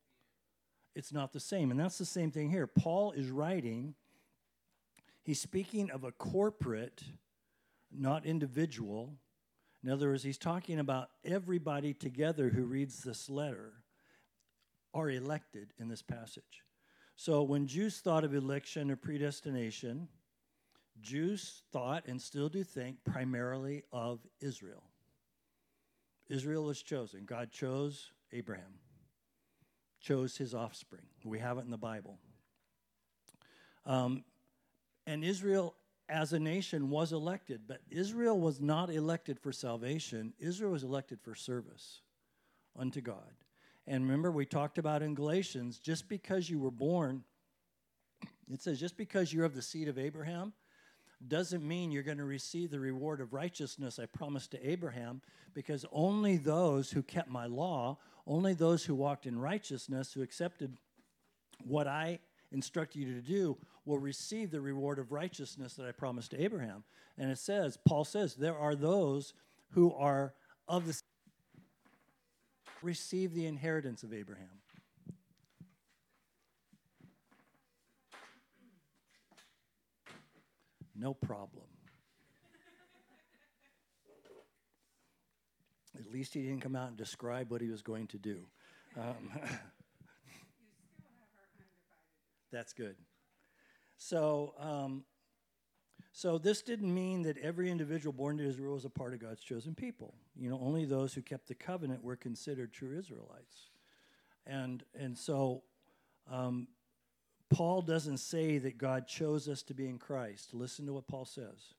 it's not the same. And that's the same thing here. Paul is writing, he's speaking of a corporate, not individual in other words, he's talking about everybody together who reads this letter are elected in this passage. So when Jews thought of election or predestination, Jews thought and still do think primarily of Israel. Israel was chosen. God chose Abraham, chose his offspring. We have it in the Bible. Um, and Israel as a nation was elected, but Israel was not elected for salvation. Israel was elected for service unto God. And remember, we talked about in Galatians just because you were born, it says, just because you're of the seed of Abraham doesn't mean you're going to receive the reward of righteousness I promised to Abraham, because only those who kept my law, only those who walked in righteousness, who accepted what I instructed you to do will receive the reward of righteousness that I promised to Abraham. And it says, Paul says, there are those who are of the receive the inheritance of Abraham. No problem. At least he didn't come out and describe what he was going to do. Um, That's good. So, um, so this didn't mean that every individual born to Israel was a part of God's chosen people. You know, only those who kept the covenant were considered true Israelites. And and so, um, Paul doesn't say that God chose us to be in Christ. Listen to what Paul says.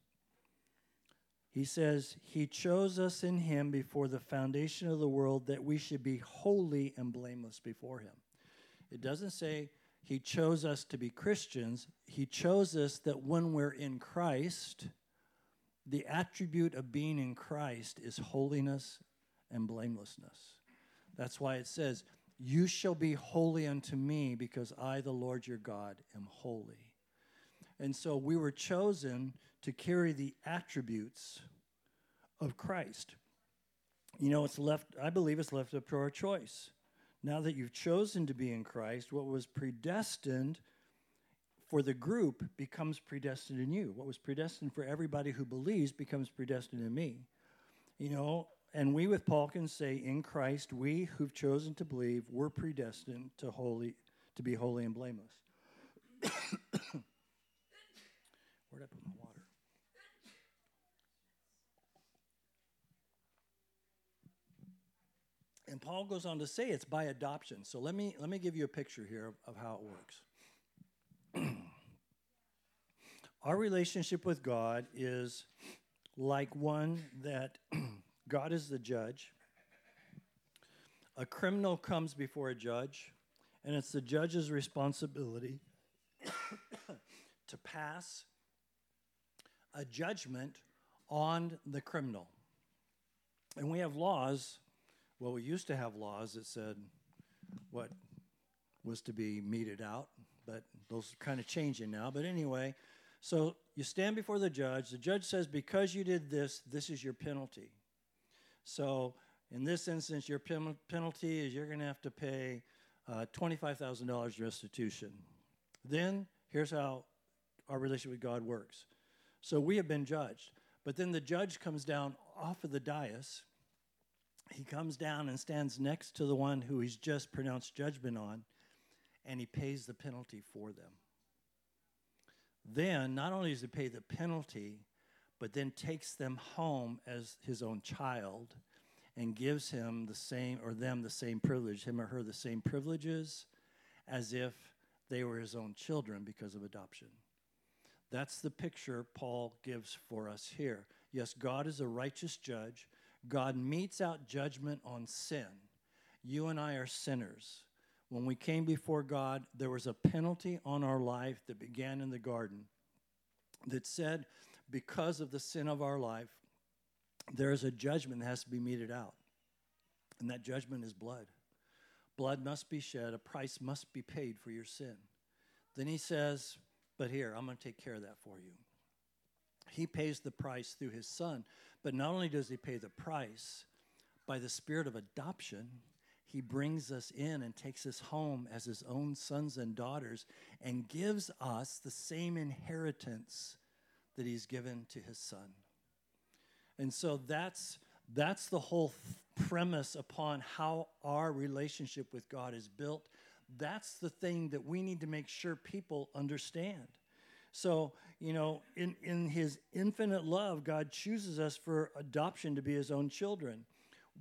He says, He chose us in Him before the foundation of the world that we should be holy and blameless before Him. It doesn't say he chose us to be Christians. He chose us that when we're in Christ, the attribute of being in Christ is holiness and blamelessness. That's why it says, You shall be holy unto me, because I, the Lord your God, am holy. And so we were chosen to carry the attributes of Christ. You know, it's left, I believe it's left up to our choice. Now that you've chosen to be in Christ, what was predestined for the group becomes predestined in you. What was predestined for everybody who believes becomes predestined in me. You know, and we with Paul can say, in Christ, we who've chosen to believe, we're predestined to holy to be holy and blameless. Where'd I put my water? And Paul goes on to say it's by adoption. So let me, let me give you a picture here of, of how it works. our relationship with God is like one that God is the judge. A criminal comes before a judge, and it's the judge's responsibility to pass a judgment on the criminal. And we have laws. Well, we used to have laws that said what was to be meted out, but those are kind of changing now. But anyway, so you stand before the judge. The judge says, because you did this, this is your penalty. So in this instance, your pen- penalty is you're going to have to pay uh, $25,000 restitution. Then here's how our relationship with God works. So we have been judged. But then the judge comes down off of the dais. He comes down and stands next to the one who he's just pronounced judgment on, and he pays the penalty for them. Then, not only does he pay the penalty, but then takes them home as his own child and gives him the same, or them the same privilege, him or her the same privileges as if they were his own children because of adoption. That's the picture Paul gives for us here. Yes, God is a righteous judge. God metes out judgment on sin. You and I are sinners. When we came before God, there was a penalty on our life that began in the garden that said, because of the sin of our life, there is a judgment that has to be meted out. And that judgment is blood. Blood must be shed, a price must be paid for your sin. Then he says, But here, I'm going to take care of that for you. He pays the price through his son. But not only does he pay the price, by the spirit of adoption, he brings us in and takes us home as his own sons and daughters and gives us the same inheritance that he's given to his son. And so that's that's the whole th- premise upon how our relationship with God is built. That's the thing that we need to make sure people understand. So, you know, in, in his infinite love, God chooses us for adoption to be his own children.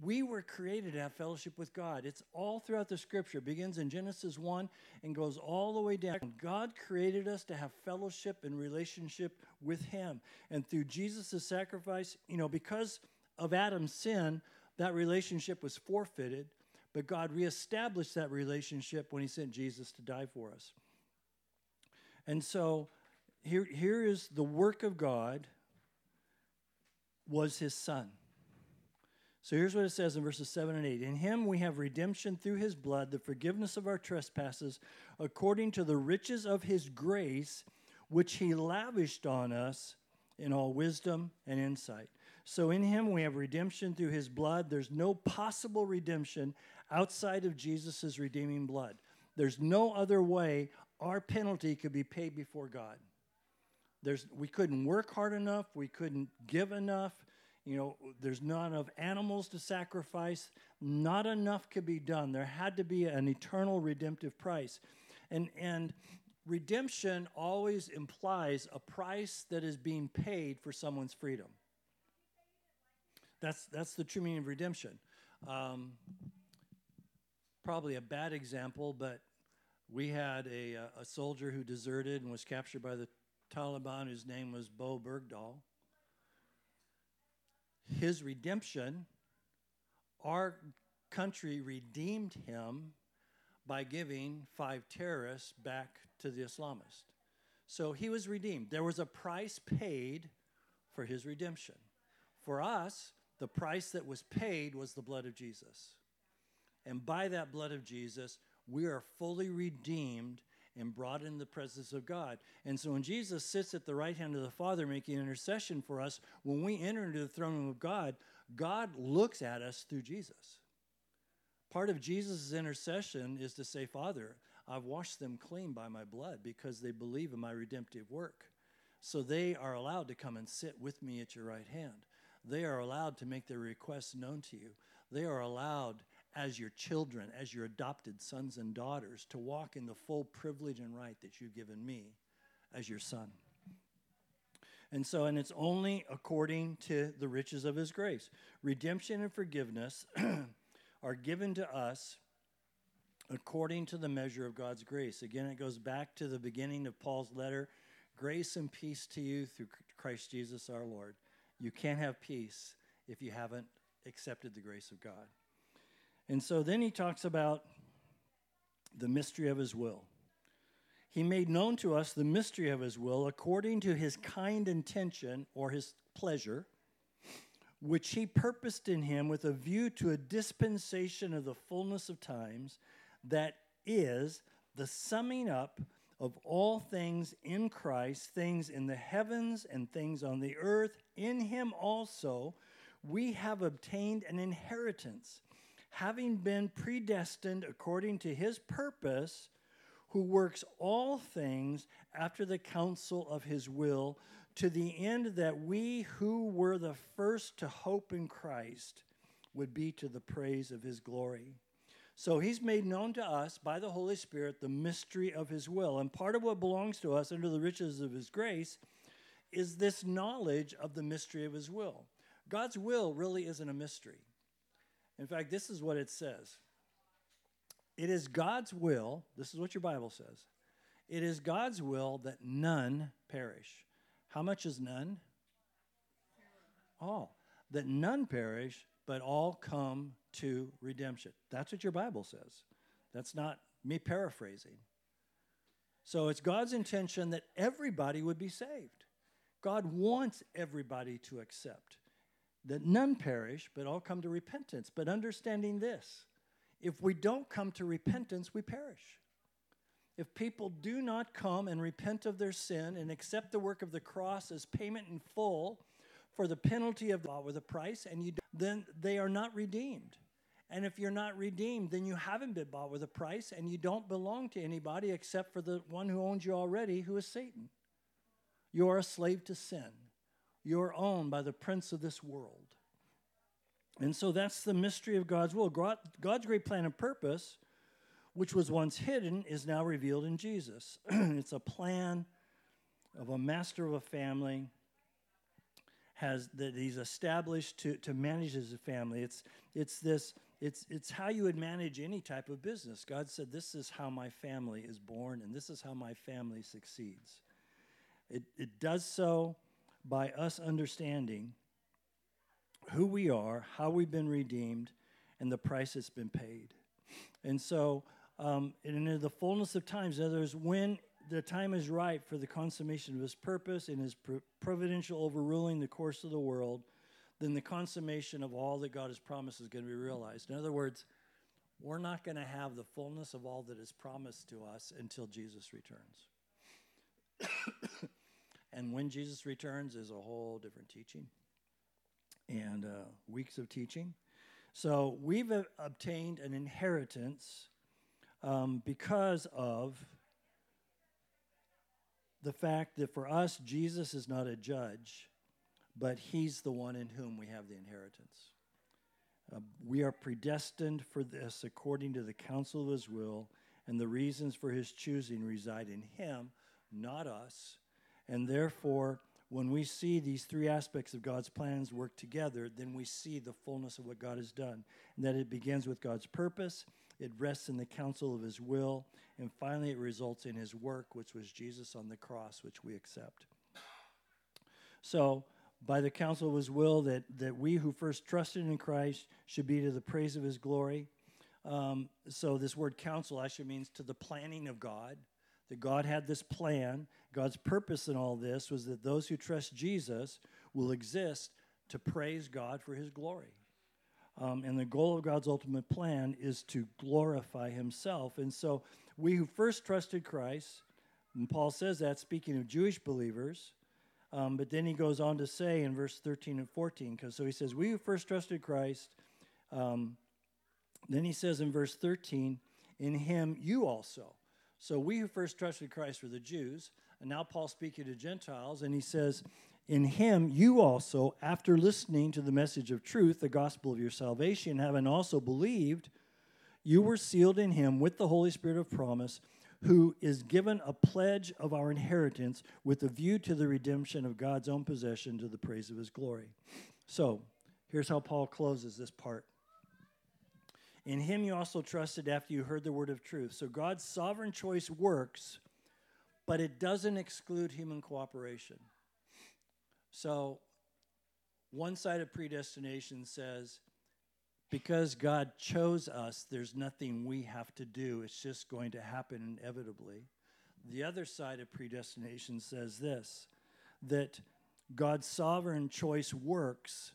We were created to have fellowship with God. It's all throughout the scripture. It begins in Genesis 1 and goes all the way down. God created us to have fellowship and relationship with him. And through Jesus' sacrifice, you know, because of Adam's sin, that relationship was forfeited, but God reestablished that relationship when he sent Jesus to die for us. And so here, here is the work of God was his son. So here's what it says in verses 7 and 8. In him we have redemption through his blood, the forgiveness of our trespasses, according to the riches of his grace, which he lavished on us in all wisdom and insight. So in him we have redemption through his blood. There's no possible redemption outside of Jesus' redeeming blood. There's no other way our penalty could be paid before God. There's, we couldn't work hard enough. We couldn't give enough. You know, there's not enough animals to sacrifice. Not enough could be done. There had to be an eternal redemptive price. And, and redemption always implies a price that is being paid for someone's freedom. That's, that's the true meaning of redemption. Um, probably a bad example, but we had a, a soldier who deserted and was captured by the Taliban whose name was Bowe Bergdahl. His redemption, our country redeemed him by giving five terrorists back to the Islamists. So he was redeemed. There was a price paid for his redemption. For us, the price that was paid was the blood of Jesus. And by that blood of Jesus, we are fully redeemed and brought in the presence of God. And so when Jesus sits at the right hand of the Father making intercession for us, when we enter into the throne room of God, God looks at us through Jesus. Part of Jesus' intercession is to say, Father, I've washed them clean by my blood because they believe in my redemptive work. So they are allowed to come and sit with me at your right hand. They are allowed to make their requests known to you. They are allowed, as your children, as your adopted sons and daughters, to walk in the full privilege and right that you've given me as your son. And so, and it's only according to the riches of his grace. Redemption and forgiveness are given to us according to the measure of God's grace. Again, it goes back to the beginning of Paul's letter Grace and peace to you through Christ Jesus our Lord. You can't have peace if you haven't accepted the grace of God. And so then he talks about the mystery of his will. He made known to us the mystery of his will according to his kind intention or his pleasure, which he purposed in him with a view to a dispensation of the fullness of times, that is the summing up of all things in Christ, things in the heavens and things on the earth. In him also we have obtained an inheritance, having been predestined according to his purpose, who works all things after the counsel of his will, to the end that we who were the first to hope in Christ would be to the praise of his glory. So he's made known to us by the Holy Spirit the mystery of his will. And part of what belongs to us under the riches of his grace is this knowledge of the mystery of his will. God's will really isn't a mystery. In fact, this is what it says It is God's will, this is what your Bible says. It is God's will that none perish. How much is none? All. That none perish, but all come to redemption. That's what your Bible says. That's not me paraphrasing. So it's God's intention that everybody would be saved. God wants everybody to accept that none perish, but all come to repentance. But understanding this, if we don't come to repentance, we perish. If people do not come and repent of their sin and accept the work of the cross as payment in full for the penalty of the law with a price, and you then they are not redeemed. And if you're not redeemed, then you haven't been bought with a price and you don't belong to anybody except for the one who owns you already, who is Satan. You are a slave to sin. You're owned by the prince of this world. And so that's the mystery of God's will. God's great plan and purpose, which was once hidden, is now revealed in Jesus. it's a plan of a master of a family has that he's established to, to manage his family. It's it's this it's, it's how you would manage any type of business. God said, This is how my family is born, and this is how my family succeeds. It, it does so by us understanding who we are, how we've been redeemed, and the price that's been paid. And so, um, and in the fullness of times, in other words, when the time is right for the consummation of his purpose and his providential overruling the course of the world, then the consummation of all that God has promised is going to be realized. In other words, we're not going to have the fullness of all that is promised to us until Jesus returns. And when Jesus returns is a whole different teaching and uh, weeks of teaching. So we've uh, obtained an inheritance um, because of the fact that for us, Jesus is not a judge but he's the one in whom we have the inheritance. Uh, we are predestined for this according to the counsel of his will, and the reasons for his choosing reside in him, not us. And therefore, when we see these three aspects of God's plans work together, then we see the fullness of what God has done. And that it begins with God's purpose, it rests in the counsel of his will, and finally it results in his work, which was Jesus on the cross, which we accept. So, by the counsel of his will that, that we who first trusted in Christ should be to the praise of his glory. Um, so, this word counsel actually means to the planning of God. That God had this plan. God's purpose in all this was that those who trust Jesus will exist to praise God for his glory. Um, and the goal of God's ultimate plan is to glorify himself. And so, we who first trusted Christ, and Paul says that speaking of Jewish believers, um, but then he goes on to say in verse 13 and 14, because so he says, We who first trusted Christ. Um, then he says in verse 13, In him you also. So we who first trusted Christ were the Jews. And now Paul's speaking to Gentiles, and he says, In him you also, after listening to the message of truth, the gospel of your salvation, having also believed, you were sealed in him with the Holy Spirit of promise who is given a pledge of our inheritance with a view to the redemption of God's own possession to the praise of his glory. So, here's how Paul closes this part. In him you also trusted after you heard the word of truth. So, God's sovereign choice works but it doesn't exclude human cooperation. So, one side of predestination says, because God chose us, there's nothing we have to do. It's just going to happen inevitably. The other side of predestination says this that God's sovereign choice works,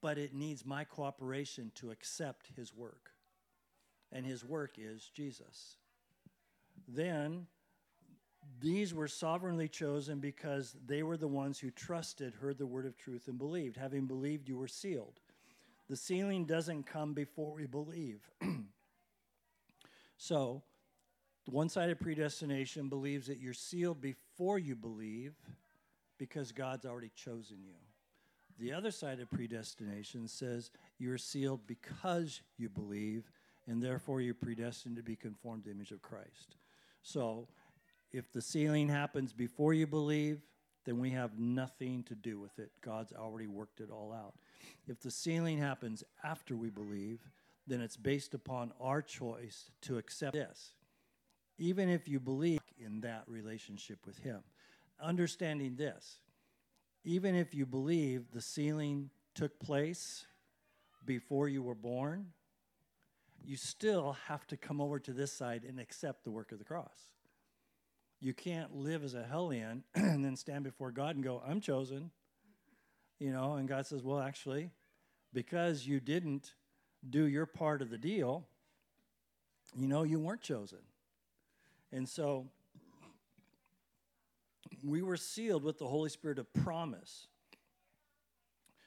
but it needs my cooperation to accept his work. And his work is Jesus. Then, these were sovereignly chosen because they were the ones who trusted, heard the word of truth, and believed. Having believed, you were sealed. The sealing doesn't come before we believe. so, one side of predestination believes that you're sealed before you believe because God's already chosen you. The other side of predestination says you're sealed because you believe, and therefore you're predestined to be conformed to the image of Christ. So, if the sealing happens before you believe, then we have nothing to do with it. God's already worked it all out. If the sealing happens after we believe, then it's based upon our choice to accept this, even if you believe in that relationship with Him. Understanding this, even if you believe the sealing took place before you were born, you still have to come over to this side and accept the work of the cross. You can't live as a hellion and then stand before God and go, I'm chosen. You know, and God says, Well, actually, because you didn't do your part of the deal, you know, you weren't chosen. And so we were sealed with the Holy Spirit of promise.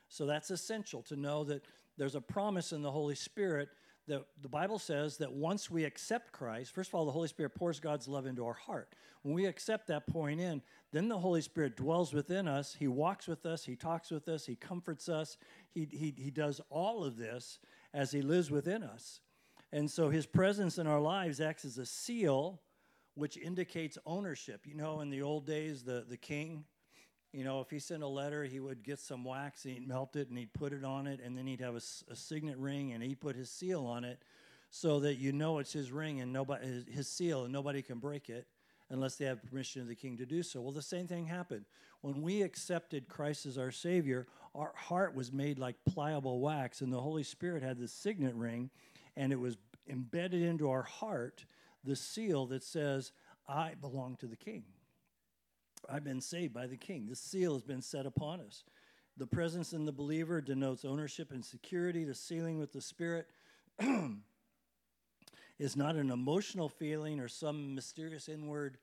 So that's essential to know that there's a promise in the Holy Spirit that the Bible says that once we accept Christ, first of all, the Holy Spirit pours God's love into our heart. When we accept that pouring in, then the Holy Spirit dwells within us. He walks with us, He talks with us, He comforts us. He, he, he does all of this as He lives within us. And so His presence in our lives acts as a seal which indicates ownership. You know, in the old days, the, the king, you know, if he sent a letter, he would get some wax and he'd melt it and he'd put it on it, and then he'd have a, a signet ring and he'd put his seal on it so that you know it's his ring and nobody his, his seal and nobody can break it unless they have permission of the king to do so. Well, the same thing happened. When we accepted Christ as our Savior, our heart was made like pliable wax, and the Holy Spirit had the signet ring, and it was embedded into our heart the seal that says, I belong to the king. I've been saved by the king. The seal has been set upon us. The presence in the believer denotes ownership and security. The sealing with the Spirit is not an emotional feeling or some mysterious inward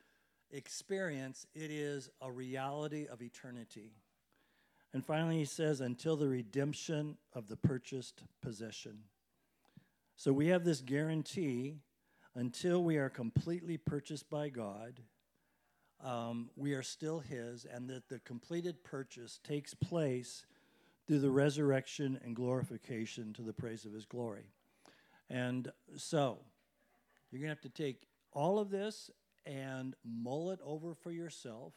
experience, it is a reality of eternity. And finally, he says, until the redemption of the purchased possession. So we have this guarantee until we are completely purchased by God um, we are still His, and that the completed purchase takes place through the resurrection and glorification to the praise of His glory. And so, you're going to have to take all of this and mull it over for yourself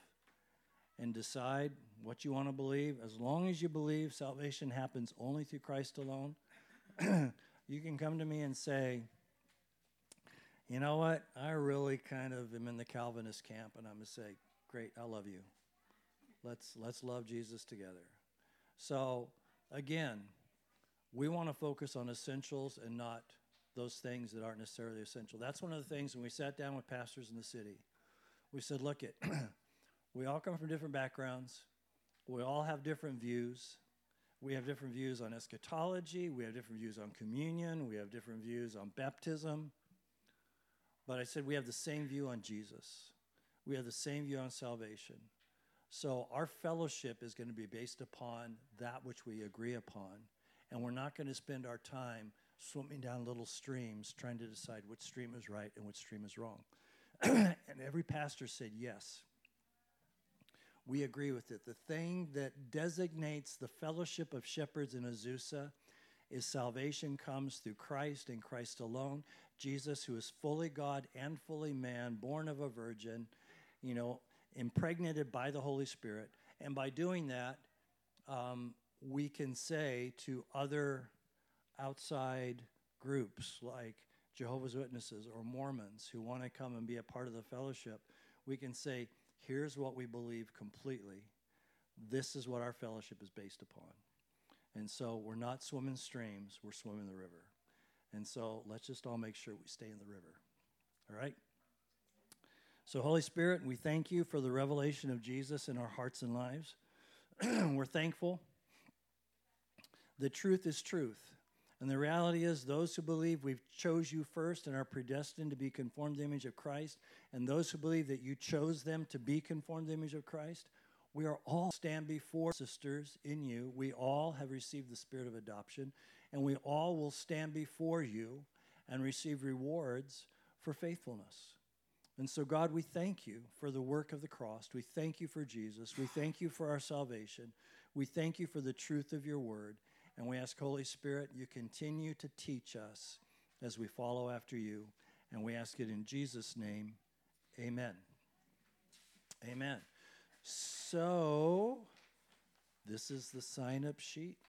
and decide what you want to believe. As long as you believe salvation happens only through Christ alone, you can come to me and say, you know what? I really kind of am in the Calvinist camp, and I'm going to say, great, I love you. Let's, let's love Jesus together. So, again, we want to focus on essentials and not those things that aren't necessarily essential. That's one of the things when we sat down with pastors in the city. We said, look, it, we all come from different backgrounds. We all have different views. We have different views on eschatology. We have different views on communion. We have different views on baptism. But I said we have the same view on Jesus. We have the same view on salvation. So our fellowship is going to be based upon that which we agree upon. And we're not going to spend our time swimming down little streams trying to decide which stream is right and which stream is wrong. and every pastor said, yes. We agree with it. The thing that designates the fellowship of shepherds in Azusa is salvation comes through Christ and Christ alone. Jesus, who is fully God and fully man, born of a virgin, you know, impregnated by the Holy Spirit. And by doing that, um, we can say to other outside groups like Jehovah's Witnesses or Mormons who want to come and be a part of the fellowship, we can say, here's what we believe completely. This is what our fellowship is based upon. And so we're not swimming streams, we're swimming the river. And so let's just all make sure we stay in the river. All right? So, Holy Spirit, we thank you for the revelation of Jesus in our hearts and lives. we're thankful. The truth is truth. And the reality is, those who believe we've chose you first and are predestined to be conformed to the image of Christ, and those who believe that you chose them to be conformed to the image of Christ, we are all stand before sisters in you. We all have received the spirit of adoption, and we all will stand before you and receive rewards for faithfulness. And so, God, we thank you for the work of the cross. We thank you for Jesus. We thank you for our salvation. We thank you for the truth of your word. And we ask, Holy Spirit, you continue to teach us as we follow after you. And we ask it in Jesus' name. Amen. Amen. So, this is the sign up sheet.